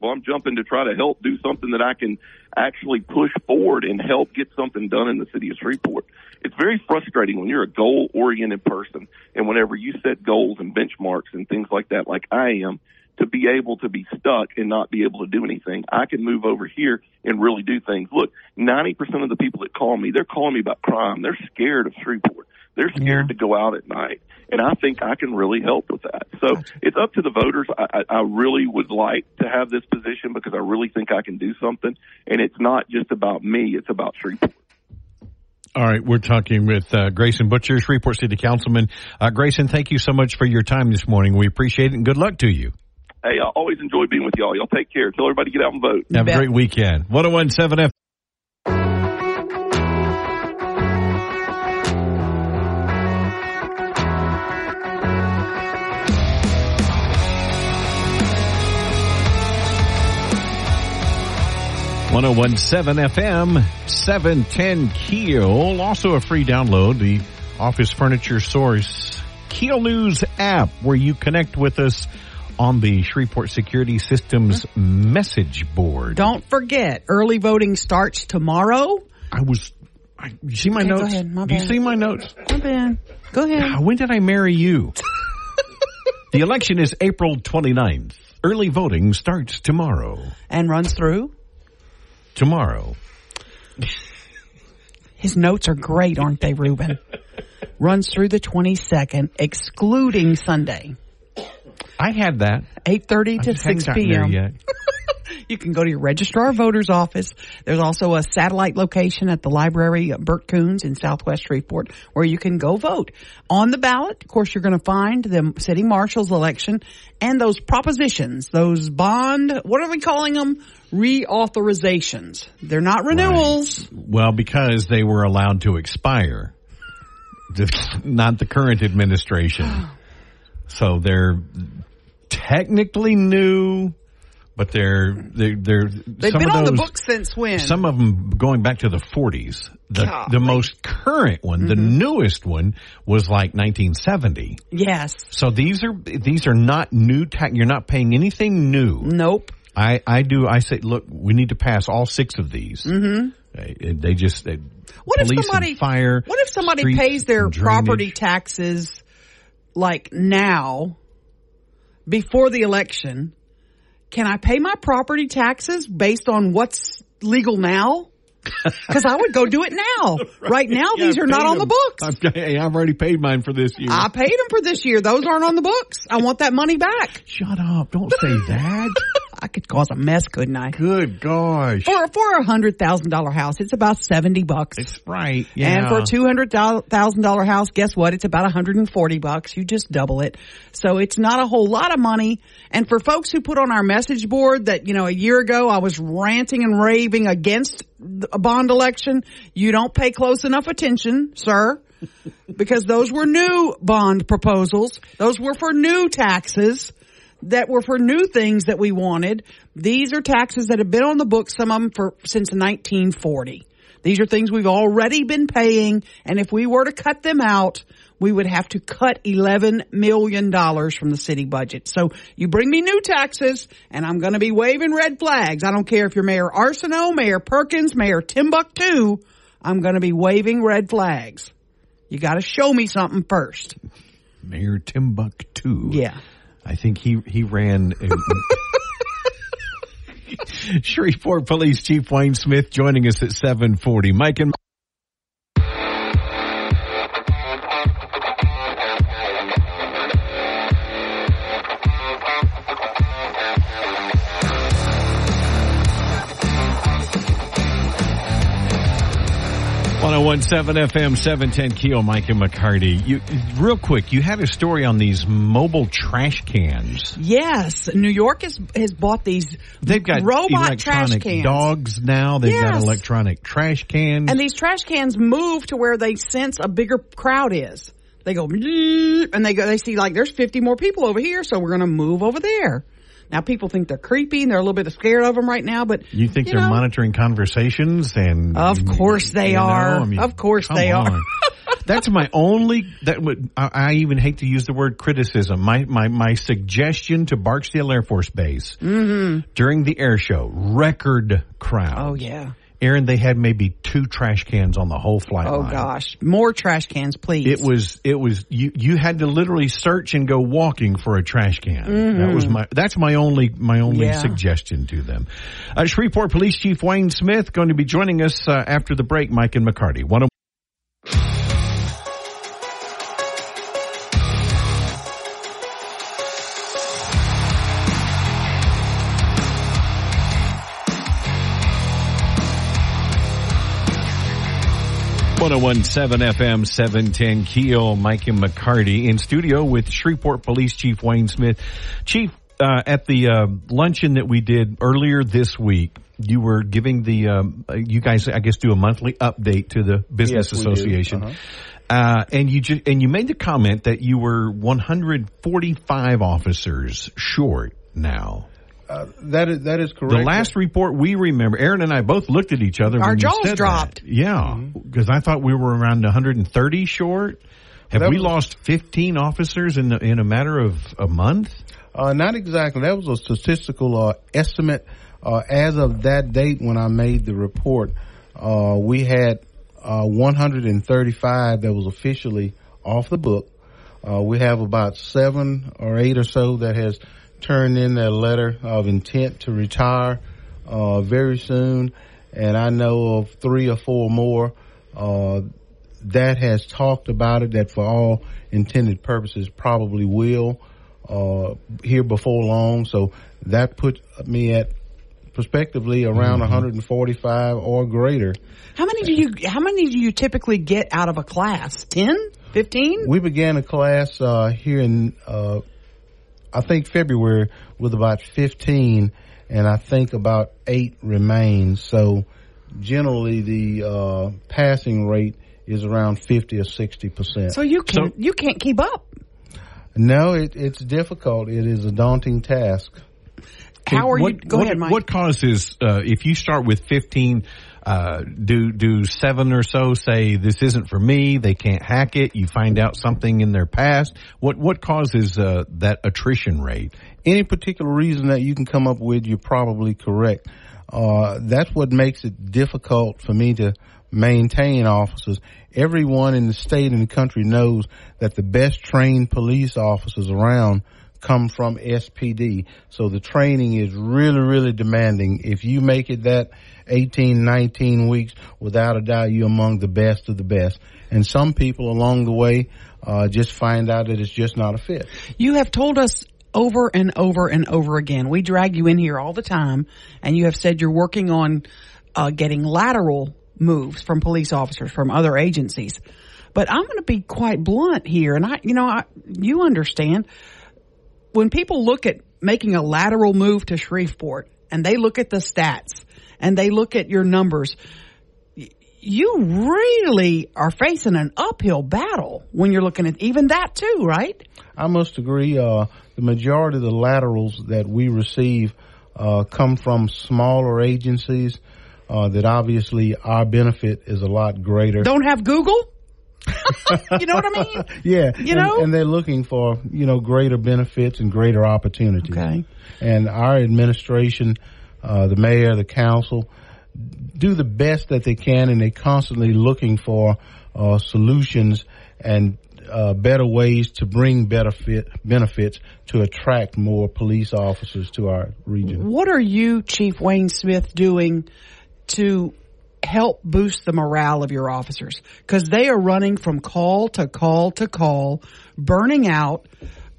Well, I'm jumping to try to help do something that I can actually push forward and help get something done in the city of Shreveport. It's very frustrating when you're a goal oriented person and whenever you set goals and benchmarks and things like that, like I am, to be able to be stuck and not be able to do anything. I can move over here and really do things. Look, 90% of the people that call me, they're calling me about crime. They're scared of Shreveport. They're scared yeah. to go out at night. And I think I can really help with that. So gotcha. it's up to the voters. I, I really would like to have this position because I really think I can do something. And it's not just about me, it's about Shreveport. All right, we're talking with uh, Grayson Boucher, Shreveport City Councilman. Uh, Grayson, thank you so much for your time this morning. We appreciate it and good luck to you. Hey, I always enjoy being with y'all. Y'all take care. Tell everybody to get out and vote. Have a great weekend. 1017 F. One zero oh one seven FM oh seven ten Keel. Also a free download. The Office Furniture Source Keel News app, where you connect with us on the Shreveport Security Systems message board. Don't forget, early voting starts tomorrow. I was, I, you see my Okay, go notes? ahead, my Do you see my notes? My bad. Go ahead. Ah, When did I marry you? *laughs* the election is April 29th. Early voting starts tomorrow. And runs through. Tomorrow. His notes are great, aren't they, Ruben? *laughs* runs through the 22nd, excluding Sunday. I had that. 8.30 to 6 p.m. *laughs* You can go to your registrar voters office. There's also a satellite location at the library at Bert Kouns in Southwest Shreveport where you can go vote. On the ballot, of course, you're going to find the city marshal's election and those propositions, those bond, what are we calling them? Reauthorizations. They're not renewals. Well, because they were allowed to expire. *laughs* Not the current administration. *gasps* *laughs* So they're technically new, but they're, they're, they're They've some been of on the books since when? Some of them going back to the 40s. The, Golly. the most current one, the Mm-hmm. newest one was like 1970. yes. So these are, these are not new tax, you're not paying anything new. Nope. I, I do, I say, look, we need to pass all six of these. Mm-hmm. They, they just, they, What if somebody fire. What if somebody pays their property taxes like now before the election? Can I pay my property taxes based on what's legal now? *laughs* Because I would go do it now. *laughs* Right, now, Yeah, these are I've not paid on the books. I've, hey, I've already paid mine for this year. I paid them for this year. Those aren't on the books. I want that money back. Shut up! Don't say that. *laughs* I could cause a mess, couldn't I? Good gosh. For for a hundred thousand dollar house, it's about seventy bucks. It's right. Yeah. And for a two hundred thousand dollar house, guess what? It's about one hundred and forty bucks. You just double it. So it's not a whole lot of money. And for folks who put on our message board that you know a year ago I was ranting and raving against a bond election, you don't pay close enough attention, sir. *laughs* because those were new bond proposals. Those were for new taxes that were for new things that we wanted. These are taxes that have been on the books, some of them for since 1940. These are things we've already been paying, and if we were to cut them out, we would have to cut $11 million from the city budget. So you bring me new taxes, and I'm going to be waving red flags. I don't care if you're Mayor Arceneaux, Mayor Perkins, Mayor Timbuktu, I'm going to be waving red flags. You got to show me something first. Mayor Timbuktu. Yeah. I think he he ran. *laughs* Shreveport Police Chief Wayne Smith joining us at 740. Mike and One zero one seven FM seven ten Keel Mike and McCarty. You real quick. You had a story on these mobile trash cans. Yes, New York has has bought these. They've got robot trash cans. dogs now. They've got electronic trash cans. And these trash cans move to where they sense a bigger crowd is. They go and they go. They see like there's 50 more people over here, so we're going to move over there. Now people think they're creepy and they're a little bit scared of them right now, but you think they're know, monitoring conversations and Of course they you know, are. I mean, Of course they are. *laughs* That's my only that would I, I even hate to use the word criticism. My my my suggestion to Barksdale Air Force Base mm-hmm. during the air show, record crowd. Oh yeah. Aaron, they had maybe two trash cans on the whole flight Oh line. gosh, more trash cans, please. It was it was you you had to literally search and go walking for a trash can. That was my that's my only my only Mm-hmm. Yeah. suggestion to them. Uh, Shreveport Police Chief Wayne Smith going to be joining us uh, after the break. Mike and McCarty. One of One zero one seven FM seven ten Keel Mike and McCarty in studio with Shreveport Police Chief Wayne Smith. Chief, uh, at the uh, luncheon that we did earlier this week, you were giving the um, you guys I guess do a monthly update to the business Yes, association. Uh-huh. Uh, and you ju- and you made the comment that you were 145 officers short now. Uh, that is that is correct. The last report we remember, Aaron and I both looked at each other. Our when you jaws said that. dropped. Yeah, because I thought we were around 130 short. Have That we was- lost 15 officers in the, in a matter of a month? Uh, not exactly. That was a statistical uh, estimate. Uh, as of that date when I made the report, uh, we had uh, 135 that was officially off the book. Uh, we have about seven or eight or so that has turned in their letter of intent to retire uh, very soon, and I know of three or four more uh, that has talked about it. That for all intended purposes probably will uh, here before long. So that put me at prospectively around 145 or greater. how many do you? How many do you typically get out of a class? 10? 15? We began a class uh, here in, uh, I think February with about 15, and I think about eight remain. So generally, the uh, passing rate is around 50 or 60 percent. So you can So- you can't keep up. no, it, it's difficult. It is a daunting task. How are what, you? Go what, ahead, Mike. What causes uh, if you start with 15? Uh, do do seven or so say this isn't for me? They can't hack it. You find out something in their past. What what causes uh, that attrition rate? any particular reason that you can come up with, you're probably correct. Uh, that's what makes it difficult for me to maintain officers. Everyone in the state and the country knows that the best trained police officers around come from SPD. So the training is really, really demanding. If you make it that 18, 19 weeks, without a doubt, you're among the best of the best. And some people along the way, uh, just find out that it's just not a fit. You have told us over and over and over again. We drag you in here all the time, and you have said you're working on uh, getting lateral moves from police officers from other agencies. But I'm going to be quite blunt here, and I, you know, I, you understand when people look at making a lateral move to Shreveport, and they look at the stats and they look at your numbers. You really are facing an uphill battle when you're looking at even that too, right? I must agree. Uh, the majority of the laterals that we receive uh, come from smaller agencies. Uh, that obviously our benefit is a lot greater. Don't have Google. *laughs* you know what I mean? *laughs* Yeah, You and, know? and they're looking for you know greater benefits and greater opportunities. Okay. And our administration, uh, the mayor, the council, do the best that they can, and they're constantly looking for uh, solutions and uh, better ways to bring better fit, benefits to attract more police officers to our region. What are you, Chief Wayne Smith, doing to help boost the morale of your officers? Because they are running from call to call to call, burning out,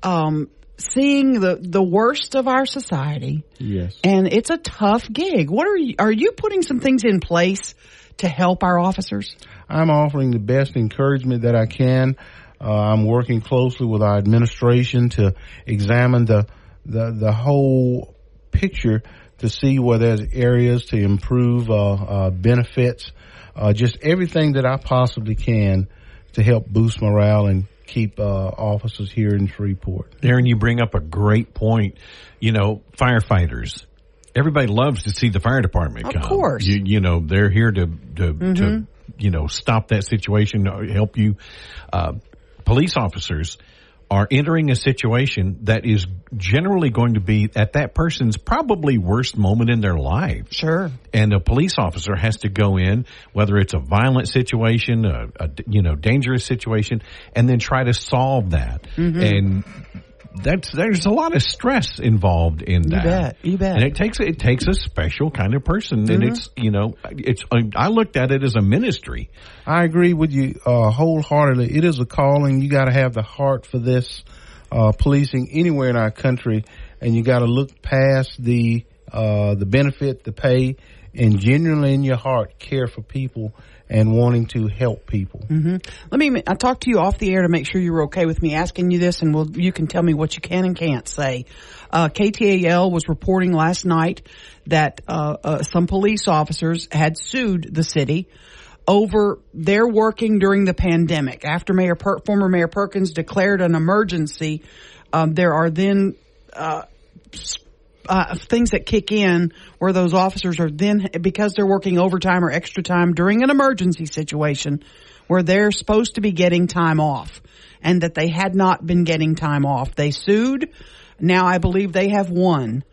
um, seeing the, the worst of our society. Yes. And it's a tough gig. What are you, are you putting some things in place to help our officers? I'm offering the best encouragement that I can. Uh, I'm working closely with our administration to examine the, the, the whole picture to see where there's areas to improve, uh, uh, benefits, uh, just everything that I possibly can to help boost morale and keep, uh, officers here in Shreveport. Aaron, you bring up a great point. You know, firefighters. Everybody loves to see the fire department Of come. course. You, you know, they're here to, to, to, you know, stop that situation, help you. Uh, police officers are entering a situation that is generally going to be at that person's probably worst moment in their life. Sure. and a police officer has to go in, whether it's a violent situation, a, a you know dangerous situation, and then try to solve that. Mm-hmm. And that's there's a lot of stress involved in that. You bet, you bet. And it takes it takes a special kind of person, and Mm-hmm. it's you know it's I looked at it as a ministry. I agree with you uh, wholeheartedly. It is a calling. You got to have the heart for this uh, policing anywhere in our country, and you got to look past the uh, the benefit, the pay, and genuinely in your heart care for people and wanting to help people. Let me. I talked to you off the air to make sure you were okay with me asking you this, and we'll, you can tell me what you can and can't say. Uh, KTAL was reporting last night that uh, uh, some police officers had sued the city over their working during the pandemic. After Mayor per- former Mayor Perkins declared an emergency, um, there are then uh, things that kick in where those officers are then because they're working overtime or extra time during an emergency situation where they're supposed to be getting time off and that they had not been getting time off. They sued. Now I believe they have won.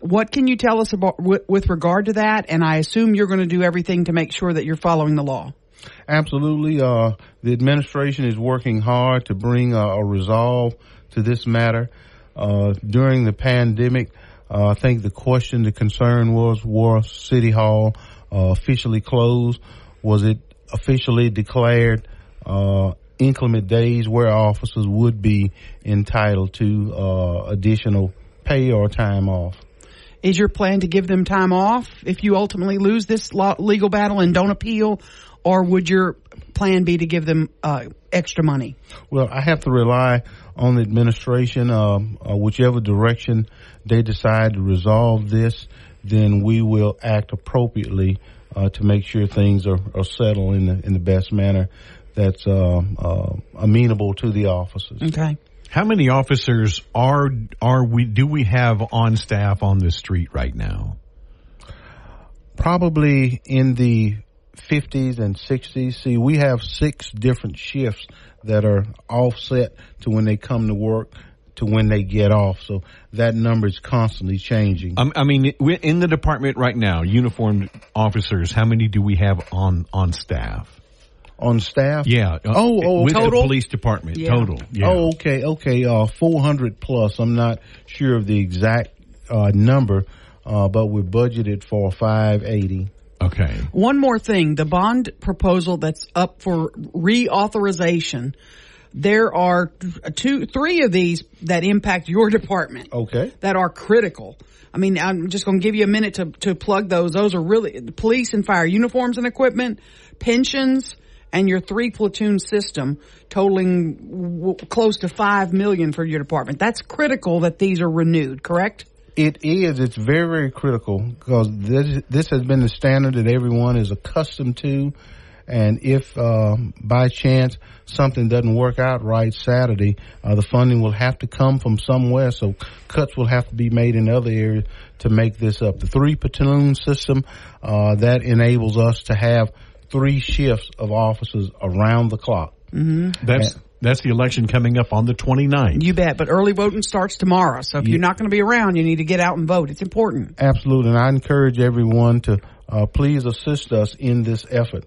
What can you tell us about with, with regard to that? And I assume you're going to do everything to make sure that you're following the law. Absolutely. Uh, the administration is working hard to bring a, a resolve to this matter. Uh, during the pandemic, uh, I think the question, the concern was, was City Hall uh, officially closed? Was it officially declared uh, inclement days where officers would be entitled to uh, additional pay or time off? Is your plan to give them time off if you ultimately lose this law, legal battle and don't appeal? Or would your plan be to give them uh, extra money? Well, I have to rely on the administration. Um, uh, whichever direction they decide to resolve this, then we will act appropriately uh, to make sure things are, are settled in the in the best manner that's uh, uh, amenable to the officers. Okay. How many officers are are we do we have on staff on the street right now? Probably in the 50s and 60s. See, we have six different shifts that are offset to when they come to work to when they get off. So that number is constantly changing. Um, I mean, we- in the department right now, uniformed officers. How many do we have on on staff? on staff? Yeah. uh, Oh, oh, with total? the police department Yeah. total. Yeah. Oh, okay, okay. Uh, 400 plus. I'm not sure of the exact uh, number, uh, but we're budgeted for 580. Okay. One more thing, the bond proposal that's up for reauthorization there are two, three of these that impact your department. Okay. That are critical. I mean, I'm just going to give you a minute to, to plug those. Those are really police and fire uniforms and equipment, pensions, and your three platoon system totaling w- close to five million for your department. That's critical that these are renewed, correct? It is. It's very, very critical because this, this has been the standard that everyone is accustomed to. And if uh, by chance something doesn't work out right Saturday, uh, the funding will have to come from somewhere. So cuts will have to be made in other areas to make this up. The three platoon system uh, that enables us to have three shifts of officers around the clock. Mm-hmm. That's that's the election coming up on the 29th. You bet. But early voting starts tomorrow. So if Yeah. you're not going to be around, you need to get out and vote. It's important. Absolutely, and I encourage everyone to uh, please assist us in this effort.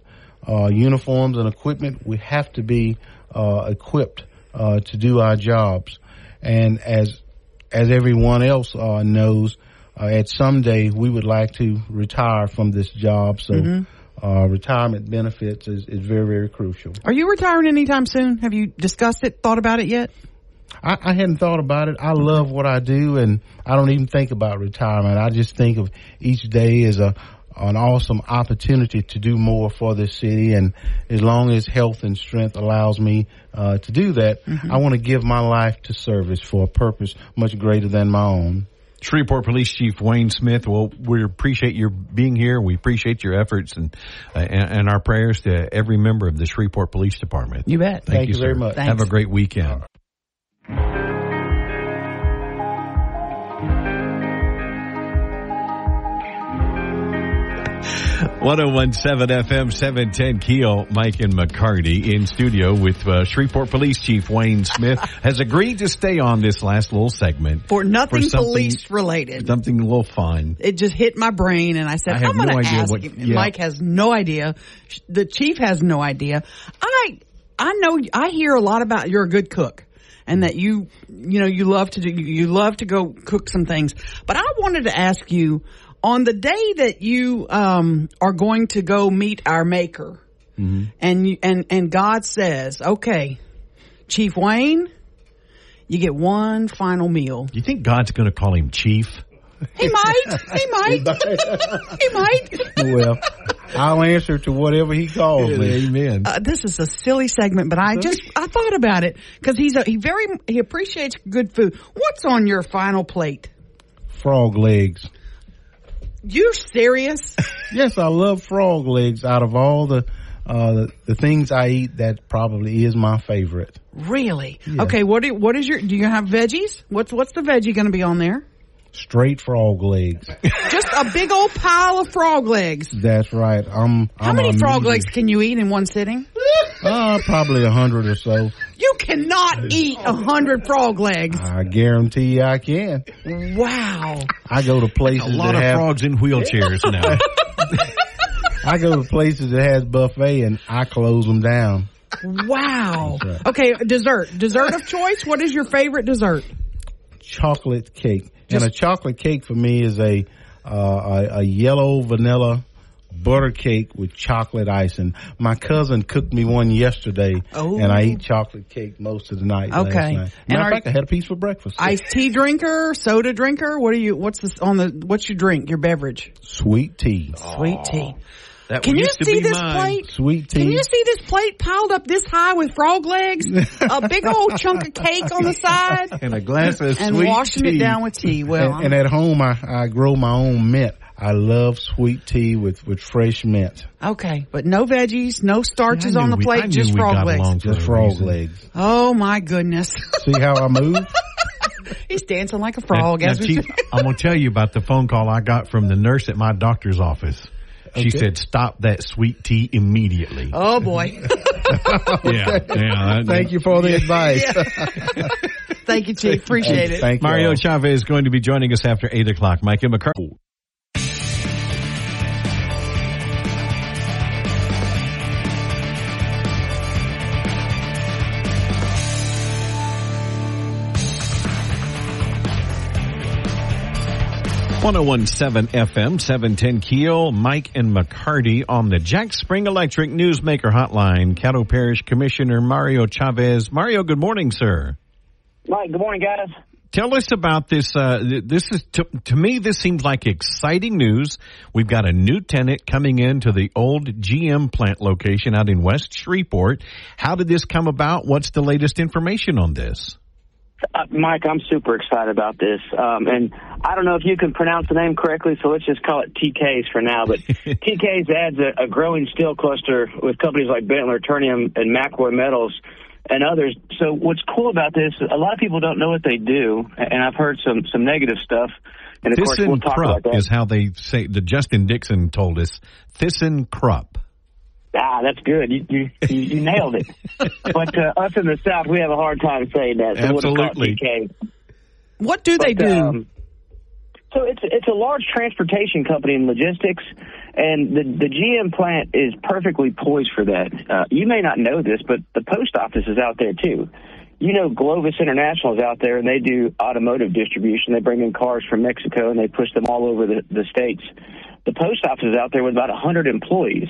Uh, uniforms and equipment, we have to be uh, equipped uh, to do our jobs, and as as everyone else uh, knows, uh, at some day we would like to retire from this job. So, uh, retirement benefits is, is very very crucial. Are you retiring anytime soon? Have you discussed it, thought about it yet? I, I hadn't thought about it. I love what I do, and I don't even think about retirement. I just think of each day as a an awesome opportunity to do more for this city. And as long as health and strength allows me uh, to do that, I want to give my life to service for a purpose much greater than my own. Shreveport Police Chief Wayne Smith. Well, we appreciate your being here. We appreciate your efforts and uh, and, and our prayers to every member of the Shreveport Police Department. You bet. Thank you sir. very much. Have a great weekend. 1017 FM 710 Keel, Mike and McCarty in studio with uh, Shreveport Police Chief Wayne Smith *laughs* has agreed to stay on this last little segment For nothing something- police related. something a little fun. it just hit my brain and I said, I have I'm going no to idea ask what- him. yeah. Mike has no idea. The chief has no idea. I, I know, I hear a lot about you're a good cook and that you, you know, you love to do, you love to go cook some things. But I wanted to ask you on the day that you, um, are going to go meet our maker and you, and, and God says, okay, Chief Wayne, you get one final meal. You think God's going to call him Chief? He might. *laughs* He might. he might. well, I'll answer to whatever he calls me. Amen. Uh, this is a silly segment, but I just I thought about it because he's a, he very he appreciates good food. What's on your final plate? Frog legs. You serious? *laughs* Yes, I love frog legs. Out of all the uh, the, the things I eat, that probably is my favorite. really? Okay. What do, what is your? Do you have veggies? What's what's the veggie going to be on there? Straight frog legs. Just a big old pile of frog legs. That's right. I'm. How I'm many frog meaty- legs can you eat in one sitting? Uh, probably a hundred or so. You cannot eat a hundred frog legs. I guarantee you I can. Wow. I go to places. A places lot that of have. frogs in wheelchairs now. *laughs* I go to places that has buffet and I close them down. Wow. Right. Okay, dessert. Dessert of choice. What is your favorite dessert? Chocolate cake, and a chocolate cake for me is a uh, a, a yellow vanilla butter cake with chocolate icing. My cousin cooked me one yesterday, Oh. and I eat chocolate cake most of the night. last Okay. night. And Matter are- of fact, I had a piece for breakfast. Iced tea drinker, soda drinker. What are you? What's this on the? What's your drink? Your beverage? Sweet tea. Sweet tea. That Can you used to see be this mine. plate? Sweet tea. Can you see this plate piled up this high with frog legs? a big old chunk of cake on the side, *laughs* And a glass of and sweet washing tea. it down with tea. Well, and, and at home, I, I grow my own mint. I love sweet tea with, with fresh mint. okay, but no veggies, no starches I on the we- plate, knew just frog legs. Just frog reason. legs. Oh my goodness, *laughs* See how I move? *laughs* he's dancing like a frog. now, as we Chief, I'm going to tell you about the phone call I got from the nurse at my doctor's office. She Okay. said, "Stop that sweet tea immediately." oh boy, *laughs* yeah, yeah. Thank you for the advice. *laughs* thank you, Chief. Appreciate it. Thank. Mario all. Chavez is going to be joining us after eight o'clock. Mike and McCarty. 1017 FM, 710 Keel, Mike and McCarty on the Jack Spring Electric Newsmaker Hotline. Caddo Parish Commissioner Mario Chavez. Mario, good morning, sir. Mike, good morning, guys. Tell us about this. Uh, this is to, to me. This seems like exciting news. We've got a new tenant coming into the old GM plant location out in West Shreveport. How did this come about? What's the latest information on this? Uh, Mike, I'm super excited about this. Um, and I don't know if you can pronounce the name correctly, so let's just call it TK's for now. But *laughs* TK's adds a, a, growing steel cluster with companies like Benteler, Ternium, and McElroy Metals and others. So what's cool about this, a lot of people don't know what they do, and I've heard some, some negative stuff. And of Thyssen course, we'll talk Krupp about that. is how they say, the Justin Dixon told us, Thyssen Krupp. Ah, that's good. You you, you *laughs* nailed it. but uh, us in the South, we have a hard time saying that. So Absolutely. What do but, they do? Um, so it's it's a large transportation company in logistics, and the the GM plant is perfectly poised for that. Uh, you may not know this, but the post office is out there too. You know, Glovis International is out there, and they do automotive distribution. They bring in cars from Mexico and they push them all over the, the states. The post office is out there with about 100 employees.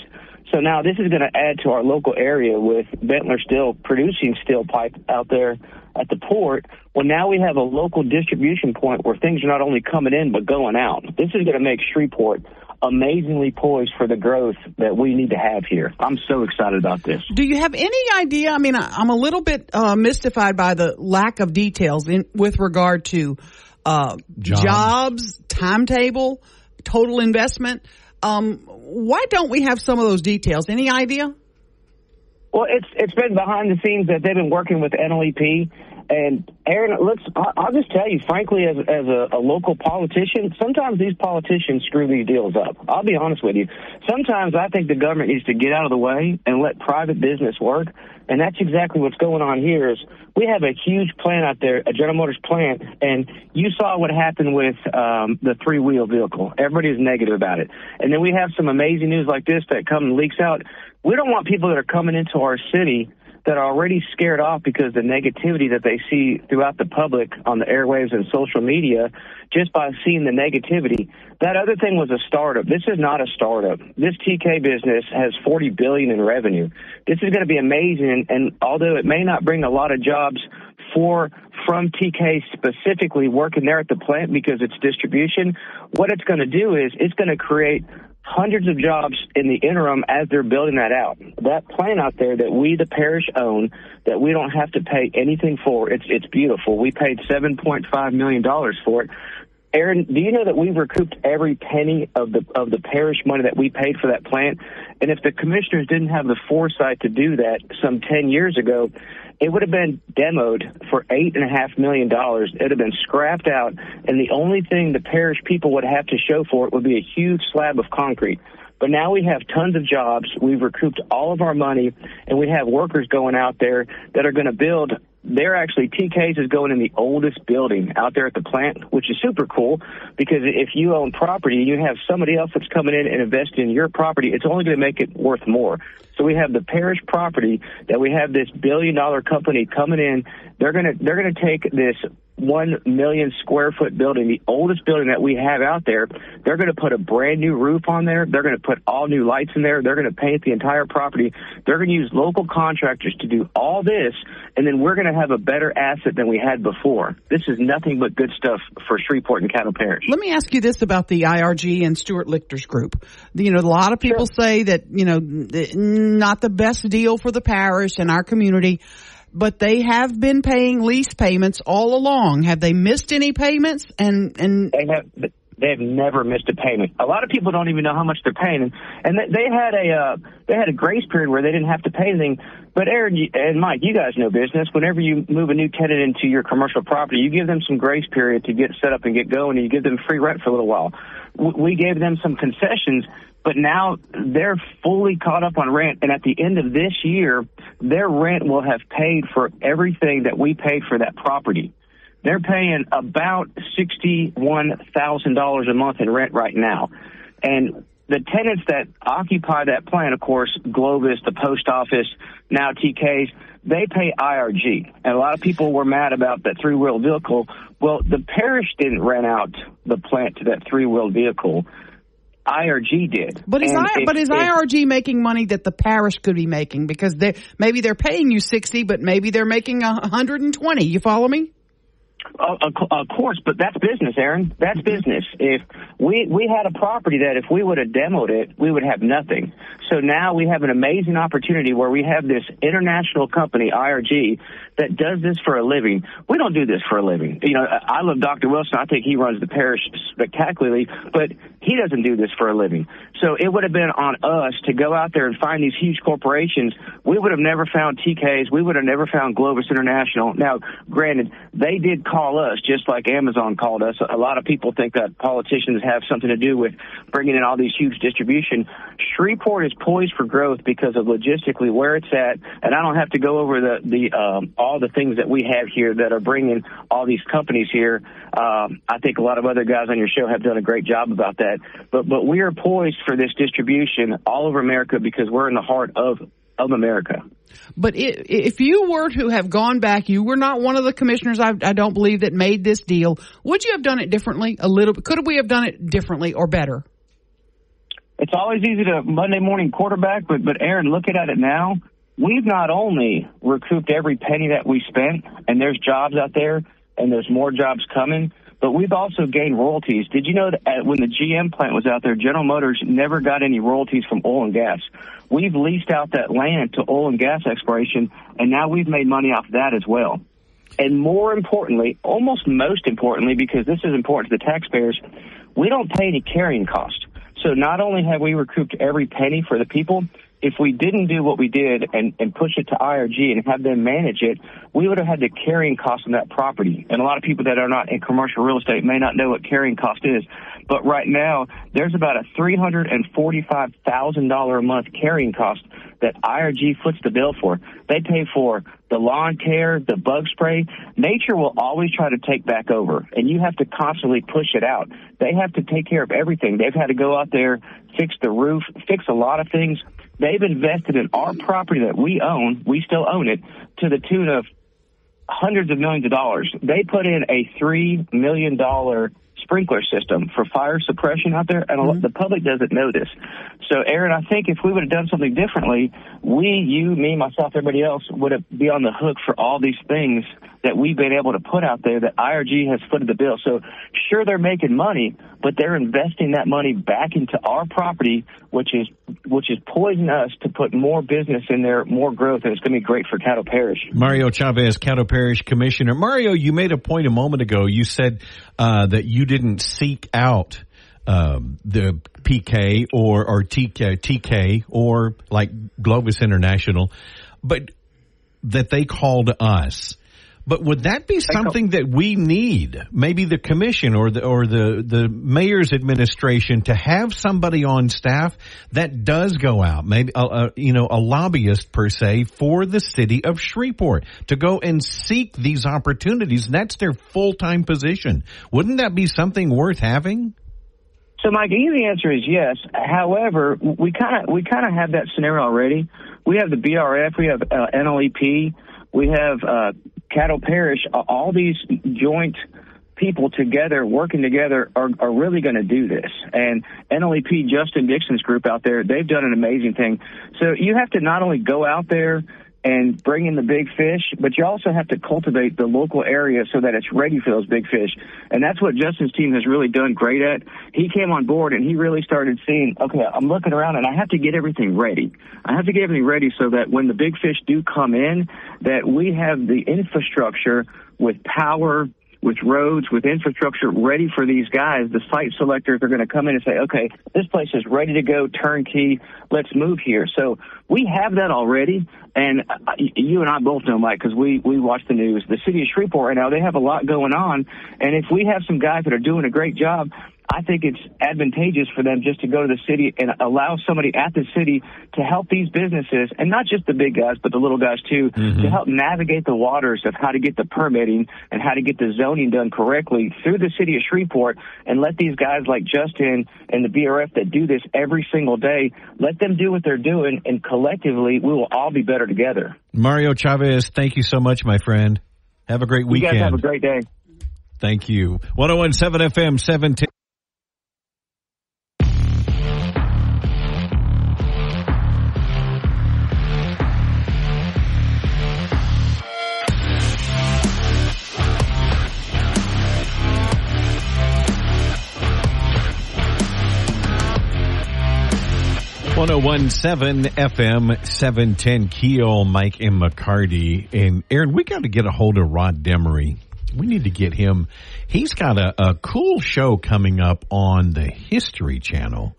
So now this is going to add to our local area with Benteler still producing steel pipe out there at the port. Well, now we have a local distribution point where things are not only coming in but going out. This is going to make Shreveport amazingly poised for the growth that we need to have here. I'm so excited about this. Do you have any idea? I mean, I'm a little bit uh, mystified by the lack of details in with regard to uh, Jobs. jobs, timetable, total investment. Um, why don't we have some of those details? Any idea? Well, it's it's been behind the scenes that they've been working with NLEP. And Aaron, let's. I'll just tell you, frankly, as as a, a local politician, sometimes these politicians screw these deals up. I'll be honest with you. Sometimes I think the government needs to get out of the way and let private business work. And that's exactly what's going on here. Is we have a huge plant out there, a General Motors plant, and you saw what happened with um, the three wheel vehicle. Everybody's negative about it. And then we have some amazing news like this that come and leaks out. We don't want people that are coming into our city that are already scared off because the negativity that they see throughout the public on the airwaves and social media just by seeing the negativity. That other thing was a startup. This is not a startup. This TK business has 40 billion in revenue. This is going to be amazing and, and although it may not bring a lot of jobs for from TK specifically working there at the plant because it's distribution, what it's going to do is it's going to create hundreds of jobs in the interim as they're building that out. That plant out there that we, the parish, own, that we don't have to pay anything for, it's it's beautiful. We paid seven point five million dollars for it. Aaron, do you know that we've recouped every penny of the of the parish money that we paid for that plant? And if the commissioners didn't have the foresight to do that some ten years ago, it would have been demoed for eight and a half million dollars. It would have been scrapped out, and the only thing the parish people would have to show for it would be a huge slab of concrete. But now we have tons of jobs. We've recouped all of our money, and we have workers going out there that are going to build. They're actually TK's is going in the oldest building out there at the plant, which is super cool because if you own property, and you have somebody else that's coming in and investing in your property. It's only going to make it worth more. So we have the parish property that we have this billion dollar company coming in. They're gonna they're gonna take this one million square foot building, the oldest building that we have out there. They're going to put a brand new roof on there. They're going to put all new lights in there. They're going to paint the entire property. They're going to use local contractors to do all this, and then we're going to have a better asset than we had before. This is nothing but good stuff for Shreveport and Caddo Parish. Let me ask you this about the IRG and Stuart Lichter's group. You know, a lot of people say that, you know, not the best deal for the parish and our community, but they have been paying lease payments all along. Have they missed any payments? And, and They have they have never missed a payment. A lot of people don't even know how much they're paying, and, they had a uh, they had a grace period where they didn't have to pay anything. But Aaron and Mike, you guys know business. Whenever you move a new tenant into your commercial property, you give them some grace period to get set up and get going, and you give them free rent for a little while. We gave them some concessions, but now they're fully caught up on rent, and at the end of this year, their rent will have paid for everything that we paid for that property. They're paying about sixty-one thousand dollars a month in rent right now, and the tenants that occupy that plant, of course, Glovis, the post office, now TK's, they pay IRG. And a lot of people were mad about that three wheel vehicle. Well, the parish didn't rent out the plant to that three wheel vehicle. IRG did. But is, I, but is IRG making money that the parish could be making because they maybe they're paying you sixty, but maybe they're making a hundred and twenty. You follow me? Of, of of course, but that's business, Aaron. That's business. If we we had a property that if we would have demoed it, we would have nothing. So now we have an amazing opportunity where we have this international company, IRG, that does this for a living. We don't do this for a living. You know, I love Dr. Wilson. I think he runs the parish spectacularly, but he doesn't do this for a living. So it would have been on us to go out there and find these huge corporations. We would have never found TK's. We would have never found Glovis International. Now, granted, they did call us just like Amazon called us. A lot of people think that politicians have something to do with bringing in all these huge distribution. Shreveport is poised for growth because of logistically where it's at, and I don't have to go over the the um, all the things that we have here that are bringing all these companies here. Um, I think a lot of other guys on your show have done a great job about that. But but we are poised for this distribution all over America because we're in the heart of of America. But if you were to have gone back, you were not one of the commissioners. I, I don't believe that made this deal. Would you have done it differently? A little? Could we have done it differently or better? It's always easy to Monday morning quarterback, but but Aaron, looking at it now, we've not only recouped every penny that we spent, and there's jobs out there, and there's more jobs coming, but we've also gained royalties. Did you know that when the GM plant was out there, General Motors never got any royalties from oil and gas? We've leased out that land to oil and gas exploration, and now we've made money off that as well. And more importantly, almost most importantly, because this is important to the taxpayers, we don't pay any carrying cost. So not only have we recouped every penny for the people, if we didn't do what we did and, and push it to IRG and have them manage it, we would have had the carrying cost on that property. And a lot of people that are not in commercial real estate may not know what carrying cost is. But right now, there's about a $345,000 a month carrying cost that IRG foots the bill for. They pay for the lawn care, the bug spray. Nature will always try to take back over, and you have to constantly push it out. They have to take care of everything. They've had to go out there, fix the roof, fix a lot of things. They've invested in our property that we own. We still own it to the tune of hundreds of millions of dollars. They put in a three million dollar sprinkler system for fire suppression out there, and lot mm-hmm. the public doesn't know this. So, Aaron, I think if we would have done something differently, we, you, me, myself, everybody else would have be on the hook for all these things that we've been able to put out there that IRG has footed the bill. So, sure, they're making money, but they're investing that money back into our property, which is which is poisoning us to put more business in there, more growth, and it's going to be great for Caddo Parish. Mario Chavez, Caddo Parish Commissioner. Mario, you made a point a moment ago. You said uh, that you didn't seek out um, the PK or or TK, TK or like Glovis International, but that they called us. But would that be something that we need? Maybe the commission or the or the the mayor's administration to have somebody on staff that does go out, maybe uh, uh, you know a lobbyist per se for the city of Shreveport to go and seek these opportunities. That's their full time position. Wouldn't that be something worth having? So, Mike, the answer is yes. However, we kind of we kind of have that scenario already. We have the BRF, we have uh, NLEP, we have uh, Caddo Parish. All these joint people together, working together, are, are really going to do this. And NLEP, Justin Dixon's group out there, they've done an amazing thing. So you have to not only go out there and bring in the big fish, but you also have to cultivate the local area so that it's ready for those big fish. And that's what Justin's team has really done great at. He came on board and he really started seeing, okay, I'm looking around and I have to get everything ready. I have to get everything ready so that when the big fish do come in, that we have the infrastructure with power, with roads, with infrastructure ready for these guys. The site selectors are going to come in and say, okay, this place is ready to go, turnkey, let's move here. So we have that already. And uh, you and I both know, Mike, because we, we watch the news. The city of Shreveport right now, they have a lot going on. And if we have some guys that are doing a great job, I think it's advantageous for them just to go to the city and allow somebody at the city to help these businesses, and not just the big guys, but the little guys too, Mm-hmm. to help navigate the waters of how to get the permitting and how to get the zoning done correctly through the city of Shreveport, and let these guys like Justin and the BRF that do this every single day, let them do what they're doing, and collectively we will all be better together. Mario Chavez, thank you so much, my friend. Have a great You weekend. guys have a great day. Thank you. 1017 FM 710. One zero one seven FM seven ten Keel Mike and McCarty and Aaron. We got to get a hold of Rod Demery. We need to get him. He's got a, a cool show coming up on the History Channel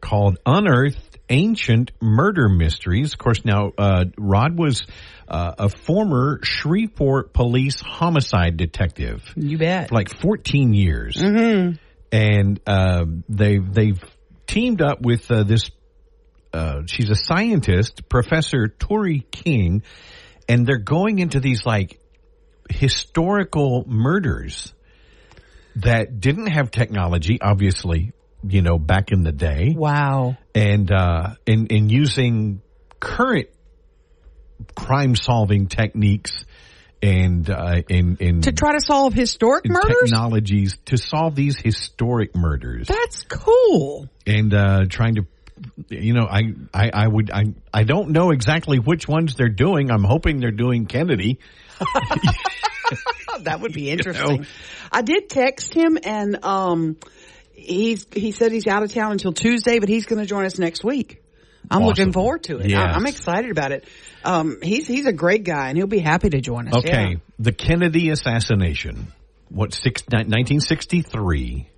called Unearthed Ancient Murder Mysteries. Of course, now uh, Rod was uh, a former Shreveport police homicide detective You bet. like 14 years. And uh, they they've teamed up with uh, this. Uh, she's a scientist, Professor Tori King, and they're going into these like historical murders that didn't have technology, obviously, you know, back in the day, Wow. and uh, in in using current crime solving techniques and uh, in in To try to solve historic murders? technologies to solve these historic murders That's cool. and uh, trying to you know I, I i would i i don't know exactly which ones they're doing i'm hoping they're doing kennedy *laughs* That would be *laughs* interesting. I did text him and um he's he said he's out of town until Tuesday, but he's going to join us next week. I'm Awesome. looking forward to it. Yes. I, I'm excited about it. Um, he's he's a great guy, and he'll be happy to join us. okay yeah. the kennedy assassination what six, ni- 1963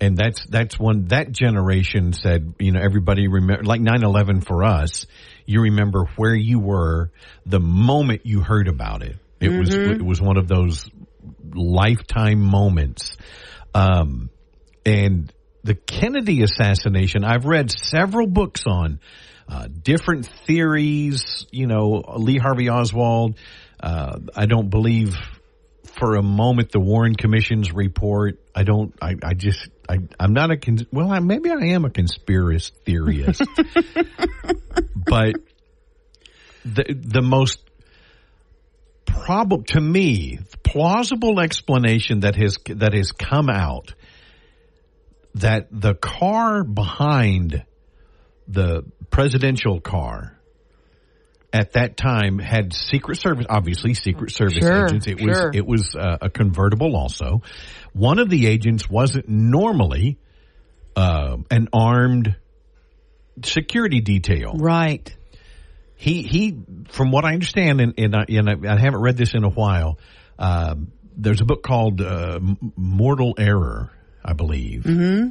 and that's that's when that generation said you know everybody remember like 9-11 for us you remember where you were the moment you heard about it. It was it was one of those lifetime moments. Um and the kennedy assassination i've read several books on uh, different theories you know lee harvey oswald uh, i don't believe for a moment the Warren Commission's report. I don't. I, I just. I, I'm not a. Cons- well, I, maybe I am a conspiracy theorist, *laughs* but the the most probable to me plausible explanation that has that has come out that the car behind the presidential car at that time had secret service obviously secret service Sure, agents it sure. was it was uh, a convertible also one of the agents wasn't normally uh, an armed security detail Right. he he from what I understand and and I, and I, I haven't read this in a while um, there's a book called uh, Mortal Error I believe mm-hmm.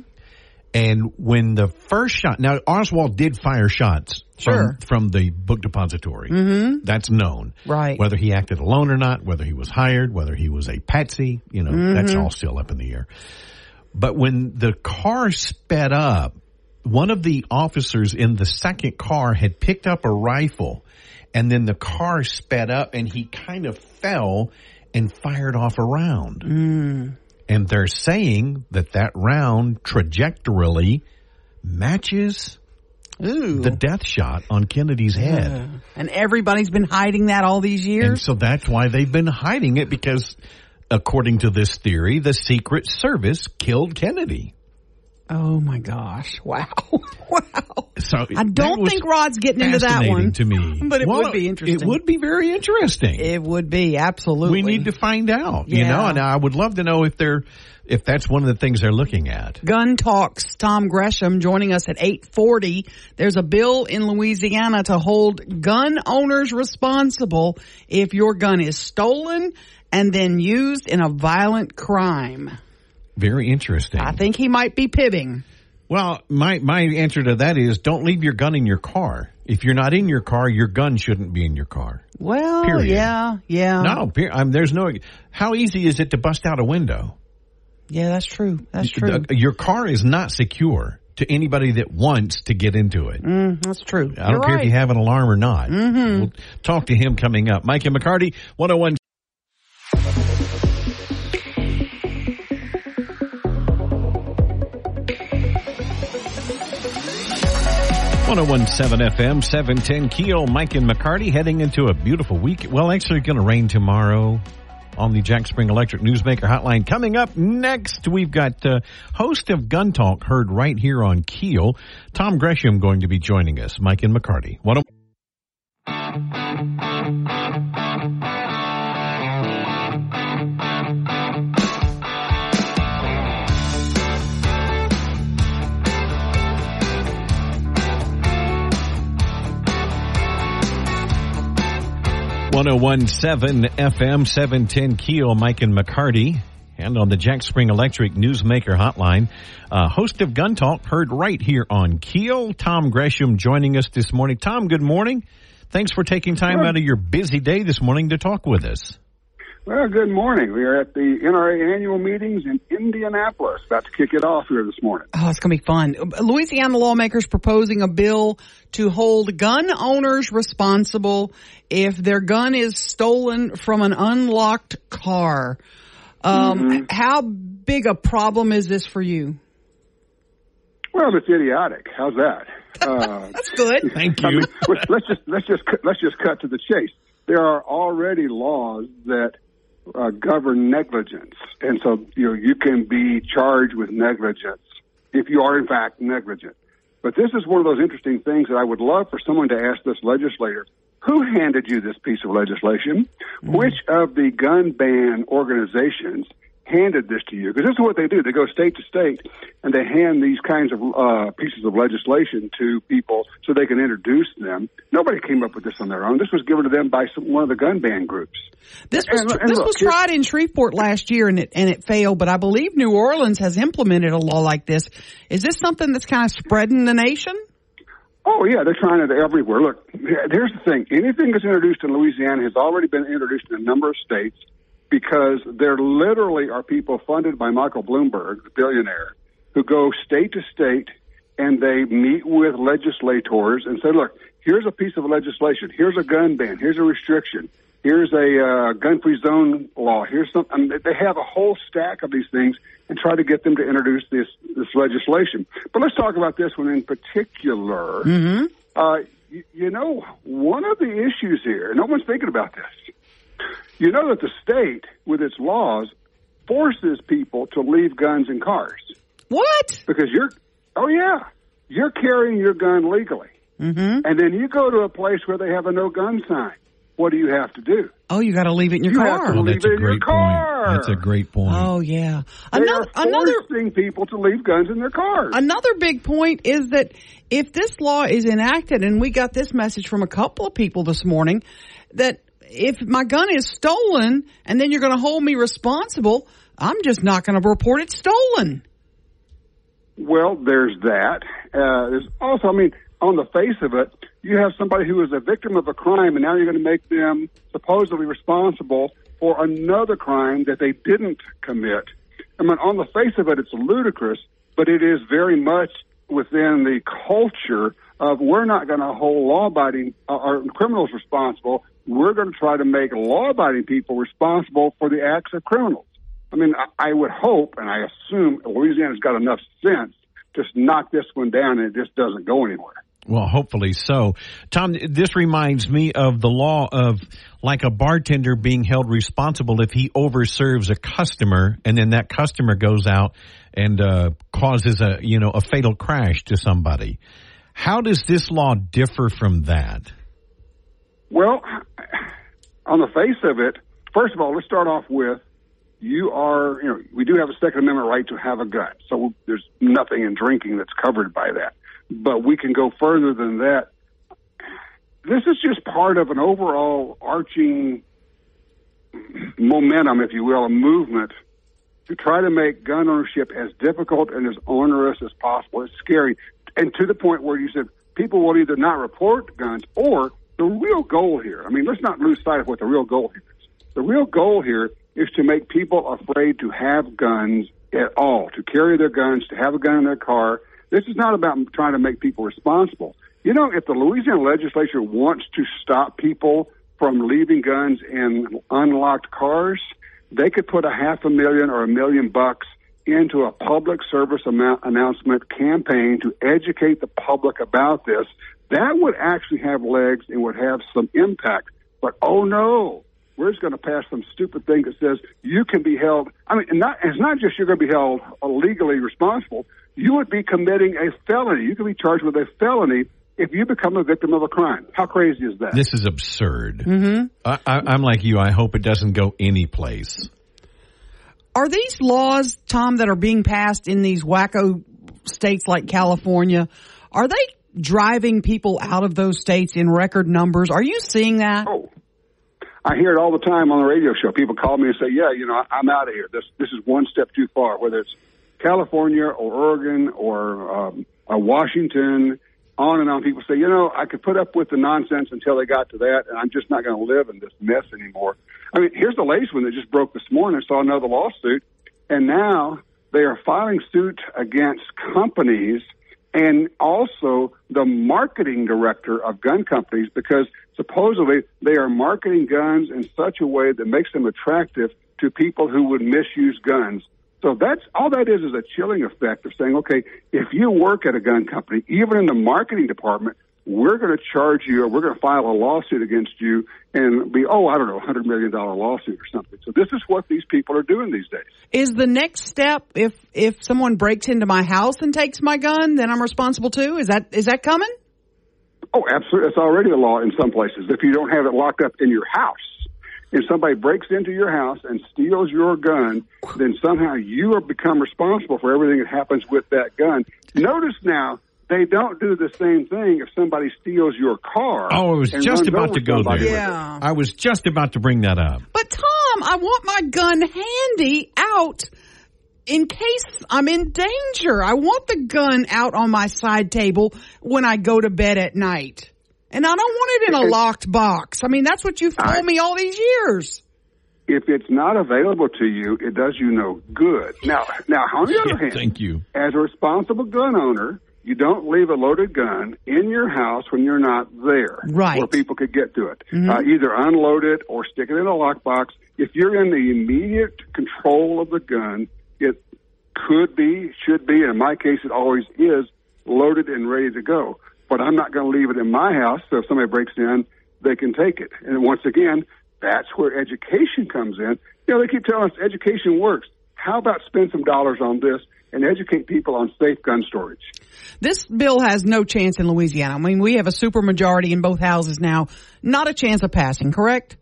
And when the first shot now Oswald did fire shots Sure. from, from the book depository mm-hmm. that's known Right. whether he acted alone or not whether he was hired whether he was a patsy you know that's all still up in the air but when the car sped up, one of the officers in the second car had picked up a rifle and then the car sped up and he kind of fell and fired off a round. And they're saying that that round trajectorily matches Ooh. the death shot on Kennedy's head. and everybody's been hiding that all these And years. so that's why they've been hiding it because according to this theory, the Secret Service killed Kennedy. Oh my gosh! *laughs* Wow, wow. So I don't think Rod's getting into that one. to me, *laughs* But it Well, would be interesting. It would be very interesting. It would be absolutely. we need to find out, you know, and I would love to know if they're if that's one of the things they're looking at. Gun Talk's, Tom Gresham joining us at 840. There's a bill in Louisiana to hold gun owners responsible if your gun is stolen and then used in a violent crime. Very interesting. I think he might be pivoting. well, my my answer to that is don't leave your gun in your car. If you're not in your car, your gun shouldn't be in your car. Well, Period. yeah, yeah. No, per- I mean, there's no. How easy is it to bust out a window? Yeah, that's true. That's true. Your car is not secure to anybody that wants to get into it. Mm, that's true. I don't You're care right. if you have an alarm or not. Mhm. We'll talk to him coming up. Mike and McCarty, 101. 1017 FM, 710 Keel, Mike and McCarty heading into a beautiful week. Well, actually, it's going to rain tomorrow on the Jack Spring Electric Newsmaker Hotline. Coming up next, we've got uh, host of Gun Talk heard right here on Keel, Tom Gresham going to be joining us. Mike and McCarty. What oh a- 1017 FM 710 Keel, Mike and McCarty. And on the Jack Spring Electric Newsmaker Hotline, uh, host of Gun Talk, heard right here on Keel. Tom Gresham joining us this morning. Tom, good morning. Thanks for taking time sure. out of your busy day this morning to talk with us. Well, good morning. We are at the NRA annual meetings in Indianapolis. About to kick it off here this morning. Oh, it's going to be fun. Louisiana lawmakers proposing a bill to hold gun owners responsible if their gun is stolen from an unlocked car. Um, How big a problem is this for you? Well, it's idiotic. How's that? *laughs* Uh, That's good. Thank I you. mean, let's just let's just let's just cut to the chase. There are already laws that uh, govern negligence, and so you know you can be charged with negligence if you are in fact negligent. But this is one of those interesting things that I would love for someone to ask this legislator: Who handed you this piece of legislation? Which of the gun ban organizations handed this to you? Because this is what they do. They go state to state and they hand these kinds of uh, pieces of legislation to people so they can introduce them. Nobody came up with this on their own. This was given to them by some, one of the gun ban groups. This was And and this look, was tried in Shreveport last year and it and it failed, but I believe New Orleans has implemented a law like this. Is this something that's kind of spreading the nation? Oh yeah, they're trying it everywhere. Look, here's the thing: anything that's introduced in Louisiana has already been introduced in a number of states because there literally are people funded by Michael Bloomberg, the billionaire, who go state to state and they meet with legislators and say, "Look, here's a piece of legislation. Here's a gun ban. Here's a restriction. Here's a uh, gun-free zone law. Here's some." I mean, they have a whole stack of these things and try to get them to introduce this this legislation. But let's talk about this one in particular. Mm-hmm. Uh, you, you know, one of the issues here, no one's thinking about this. You know that the state, with its laws, forces people to leave guns in cars What? because you're, oh yeah, you're carrying your gun legally, Mm-hmm. and then you go to a place where they have a no gun sign. What do you have to do? Oh, you got to leave it in your You car. have to Well, leave that's it a in your great car. point. That's a great point. Oh yeah. They Another are another forcing people to leave guns in their cars. another big point is that if this law is enacted, and we got this message from a couple of people this morning, that if my gun is stolen and then you're going to hold me responsible, I'm just not going to report it stolen. Well, there's that. Uh, there's also, I mean, on the face of it, you have somebody who is a victim of a crime, and now you're going to make them supposedly responsible for another crime that they didn't commit. I mean, on the face of it, it's ludicrous, but it is very much within the culture of we're not going to hold law-abiding uh, or criminals responsible. We're going to try to make law-abiding people responsible for the acts of criminals. I mean, I, I would hope and I assume Louisiana's got enough sense to just knock this one down and it just doesn't go anywhere. Well, hopefully so. Tom, this reminds me of the law of like a bartender being held responsible if he overserves a customer and then that customer goes out and uh, causes a, you know, a fatal crash to somebody. How does this law differ from that? Well, on the face of it, first of all, let's start off with you are, you know, we do have a Second Amendment right to have a gun. So there's nothing in drinking that's covered by that. But we can go further than that. This is just part of an overall arching momentum, if you will, a movement to try to make gun ownership as difficult and as onerous as possible. It's scary. And to the point where you said people will either not report guns or the real goal here. I mean, let's not lose sight of what the real goal here is. The real goal here is to make people afraid to have guns at all to carry their guns, to have a gun in their car. This is not about trying to make people responsible. You know, if the Louisiana legislature wants to stop people from leaving guns in unlocked cars, they could put a half a million or a million bucks into a public service amount announcement campaign to educate the public about this. That would actually have legs and would have some impact. But oh no, we're just going to pass some stupid thing that says you can be held. I mean, not, it's not just you're going to be held legally responsible. You would be committing a felony. You could be charged with a felony if you become a victim of a crime. How crazy is that? This is absurd. Mm-hmm. I, I, I'm like you. I hope it doesn't go anyplace. Are these laws, Tom, that are being passed in these wacko states like California, are they driving people out of those states in record numbers? Are you seeing that? Oh, I hear it all the time on the radio show. People call me and say, "Yeah, you know, I'm out of here. This this is one step too far." Whether it's California or Oregon or um, uh, Washington, on and on. People say, "You know, I could put up with the nonsense until they got to that, and I'm just not going to live in this mess anymore." I mean, here's the latest one that just broke this morning. I saw another lawsuit, and now they are filing suit against companies and also the marketing director of gun companies because supposedly they are marketing guns in such a way that makes them attractive to people who would misuse guns. So that's all that is is a chilling effect of saying, okay, if you work at a gun company, even in the marketing department, we're going to charge you or we're going to file a lawsuit against you and be, oh, I don't know, a hundred million dollar lawsuit or something. So this is what these people are doing these days. Is the next step if if someone breaks into my house and takes my gun, then I'm responsible too? Is that is that coming? Oh, absolutely. It's already a law in some places. If you don't have it locked up in your house, if somebody breaks into your house and steals your gun, then somehow you are become responsible for everything that happens with that gun. Notice now they don't do the same thing if somebody steals your car. Oh, I was just about to go there. Yeah. I was just about to bring that up. But Tom, I want my gun handy out in case I'm in danger. I want the gun out on my side table when I go to bed at night. And I don't want it in a locked box. I mean, that's what you've told I- me all these years. If it's not available to you, it does you no good. Now, now on the other hand, Thank you. as a responsible gun owner, you don't leave a loaded gun in your house when you're not there, Right. Where people could get to it. Uh, either unload it or stick it in a lockbox. If you're in the immediate control of the gun, it could be, should be, and in my case, it always is loaded and ready to go. But I'm not going to leave it in my house, so if somebody breaks in, they can take it. And once again, that's where education comes in. You know, they keep telling us education works. How about spend some dollars on this and educate people on safe gun storage? This bill has no chance in Louisiana. I mean, we have a supermajority in both houses now. Not a chance of passing, correct?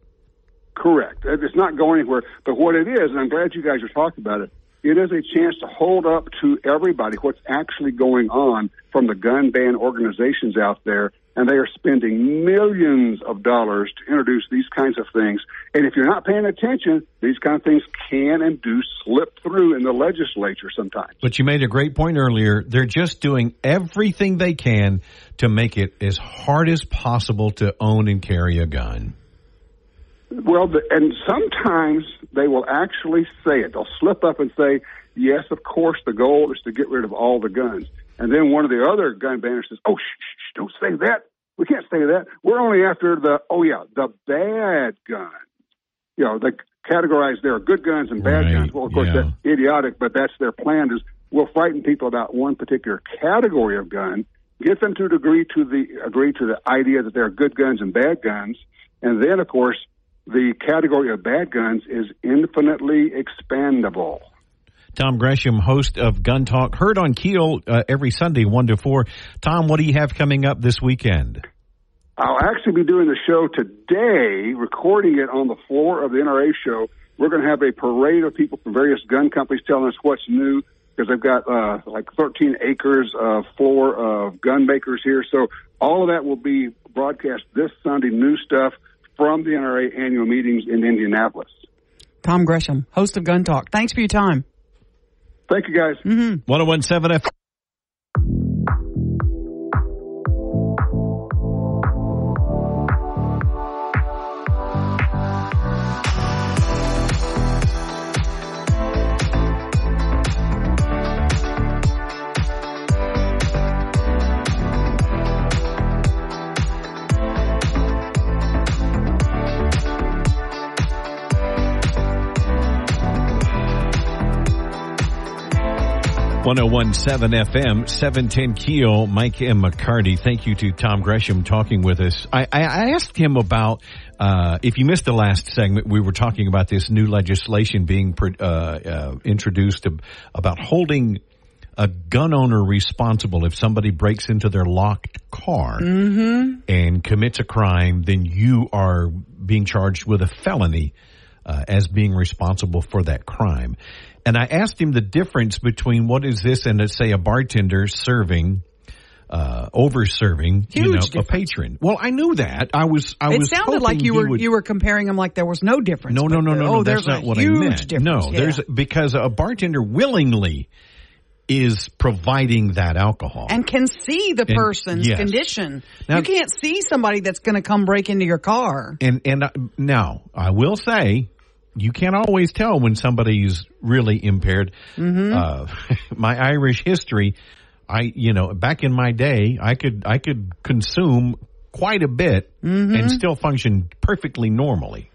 Correct. It's not going anywhere. But what it is, and I'm glad you guys are talking about it, it is a chance to hold up to everybody what's actually going on from the gun ban organizations out there. And they are spending millions of dollars to introduce these kinds of things. And if you're not paying attention, these kind of things can and do slip through in the legislature sometimes. But you made a great point earlier. They're just doing everything they can to make it as hard as possible to own and carry a gun. Well, the, and sometimes they will actually say it. They'll slip up and say, yes, of course, the goal is to get rid of all the guns. And then one of the other gun banners says, oh, shh, don't say that. We can't say that. We're only after the, oh, yeah, the bad guns. You know, they categorize there are good guns and bad Right, guns. Well, of course, yeah. that's idiotic, but that's their plan is we'll frighten people about one particular category of gun, get them to agree to the, agree to the idea that there are good guns and bad guns. And then, of course, the category of bad guns is infinitely expandable. Tom Gresham, host of Gun Talk, heard on Keel uh, every Sunday, 1 to 4. Tom, what do you have coming up this weekend? I'll actually be doing the show today, recording it on the floor of the NRA show. We're going to have a parade of people from various gun companies telling us what's new because they've got uh, like 13 acres of floor of gun makers here. So all of that will be broadcast this Sunday, new stuff from the NRA annual meetings in Indianapolis. Tom Gresham, host of Gun Talk. Thanks for your time. Thank you, guys. Mm-hmm. 1017 F. 1017 FM, 710 Keel, Mike M. McCarty. Thank you to Tom Gresham talking with us. I, I, asked him about, uh, if you missed the last segment, we were talking about this new legislation being uh, uh, introduced about holding a gun owner responsible if somebody breaks into their locked car mm-hmm. and commits a crime, then you are being charged with a felony uh, as being responsible for that crime. And I asked him the difference between what is this and let's say a bartender serving uh, over serving, Huge you know, difference. a patron. Well, I knew that. I was, I was it was. sounded like you were would, you were comparing them like there was no difference. No, no, no, the- no, oh, no. That's not what I meant. Difference. No, yeah. there's because a bartender willingly is providing that alcohol. and can see the And- person's yes. condition. Now- you can't see somebody that's going to come break into your car. And and uh, now I will say, you can't always tell when somebody's really impaired. Mm-hmm. Uh, *laughs* my Irish history, I you know back in my day, I could I could consume quite a bit Mm-hmm. and still function perfectly normally.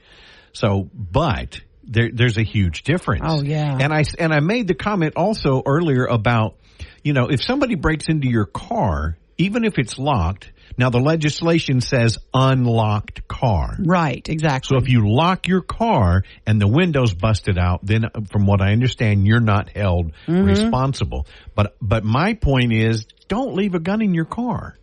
So, but there, there's a huge difference. Oh, yeah. And I and I made the comment also earlier about, you know, if somebody breaks into your car, even if it's locked. Now the legislation says unlocked car. Right, exactly. So if you lock your car and the window's busted out, then uh, from what I understand, you're not held Mm-hmm. responsible. But but my point is, don't leave a gun in your car.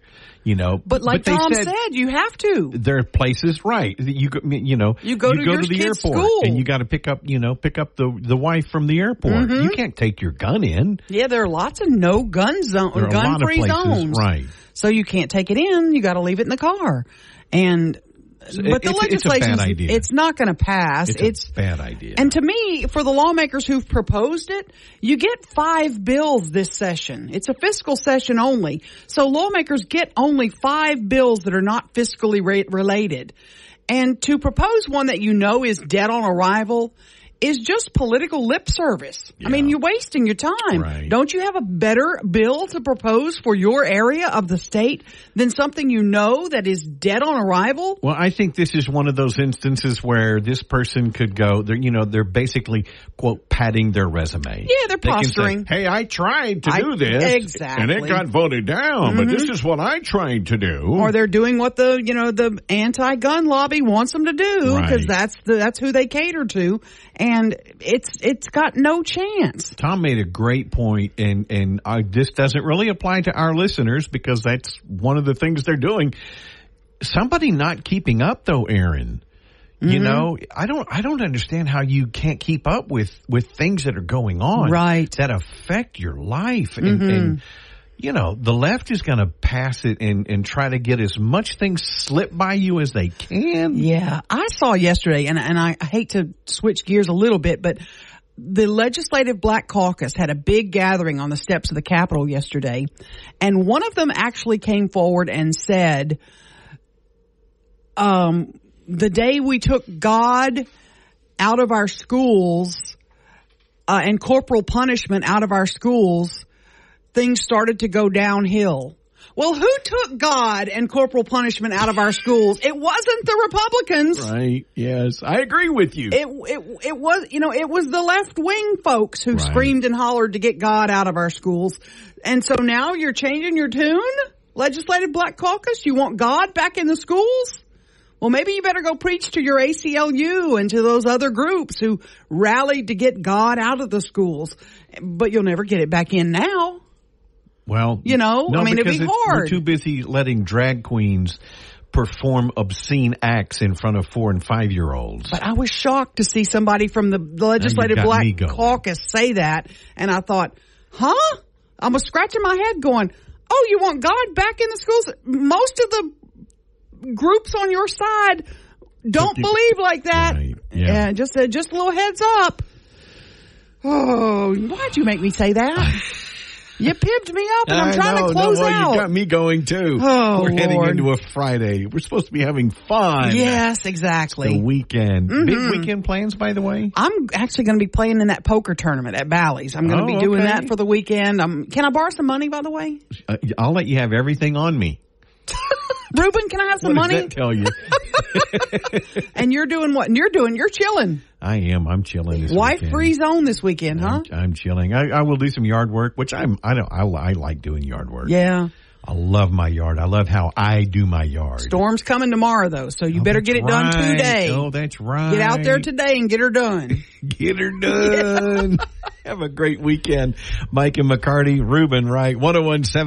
You know, but like they Tom said, you have to. there are places, right? You go, you know, You go to your the airport school. and you got to pick up, you know, pick up the the wife from the airport. Mm-hmm. You can't take your gun in. Yeah, there are lots of no gun zone, There are a gun free places, zones. right? So you can't take it in. You got to leave it in the car. And but the it's- it's a legislation, it's not going to pass. It's, It's, a bad idea. and to me, for the lawmakers who've proposed it, you get five bills this session. It's a fiscal session only. So lawmakers get only five bills that are not fiscally re- related. And to propose one that you know is dead on arrival is just political lip service. I mean, you're wasting your time. Right. Don't you have a better bill to propose for your area of the state than something you know that is dead on arrival? Well, I think this is one of those instances where this person could go, they're, you know, they're basically, quote, padding their resume. Yeah, they're They say, posturing. hey, I tried to I- do this. exactly. Mm-hmm. And it got voted down, but this is what I tried to do. or they're doing what the you know the anti-gun lobby wants them to do because Right. that's the that's who they cater to, and it's it's got no chance. Tom made a great point, and and I, this doesn't really apply to our listeners because that's one of the things they're doing. Somebody not keeping up, though, Aaron. Mm-hmm. You know, I don't, I don't understand how you can't keep up with with things that are going on, Right. That affect your life, and, and you know, the left is going to pass it and and try to get as much things slip by you as they can. Yeah, I saw yesterday, and and I hate to switch gears a little bit, but the Legislative Black Caucus had a big gathering on the steps of the Capitol yesterday, and one of them actually came forward and said, um, the day we took God out of our schools uh, and corporal punishment out of our schools, things started to go downhill. Well, who took God and corporal punishment out of our schools? It wasn't the Republicans. Right? Yes, I agree with you. It, it, it was, you know, it was the left wing folks who Right. screamed and hollered to get God out of our schools. And so now you're changing your tune? Legislative Black Caucus? You want God back in the schools? Well, maybe you better go preach to your ACLU and to those other groups who rallied to get God out of the schools. But you'll never get it back in now. Well, You know, no, I mean, it'd be hard. We're too busy letting drag queens perform obscene acts in front of four and five year olds. But I was shocked to see somebody from the Legislative Black. Caucus say that, and I thought, huh? I was scratching my head, going, "Oh, you want God back in the schools?" Most of the groups on your side don't believe like that. Right, yeah. just uh, just a little heads up. Oh, why'd you make me say that? *laughs* you pimped me up, and I'm trying know, to close no, well, out. You got me going too. Oh, We're heading into a Friday. We're supposed to be having fun. yes, exactly. The weekend. Mm-hmm. Big weekend plans, by the way. I'm actually going to be playing in that poker tournament at Bally's. I'm going to Oh, be doing okay. that for the weekend. Um, can I borrow some money, by the way? Uh, I'll let you have everything on me. *laughs* Ruben, can I have some what money? tell you? *laughs* and you're doing what? And you're doing, you're chilling. I am. I'm chilling this Wife weekend. free zone this weekend, huh? I'm, I'm chilling. I, I will do some yard work, which I'm. I don't. I, I like doing yard work. Yeah. I love my yard. I love how I do my yard. Storm's coming tomorrow though, so you Oh, better get it done today. Oh, that's right. Get out there today and get her done. *laughs* Get her done. *laughs* Have a great weekend. Mike and McCarty, Ruben, right? 1017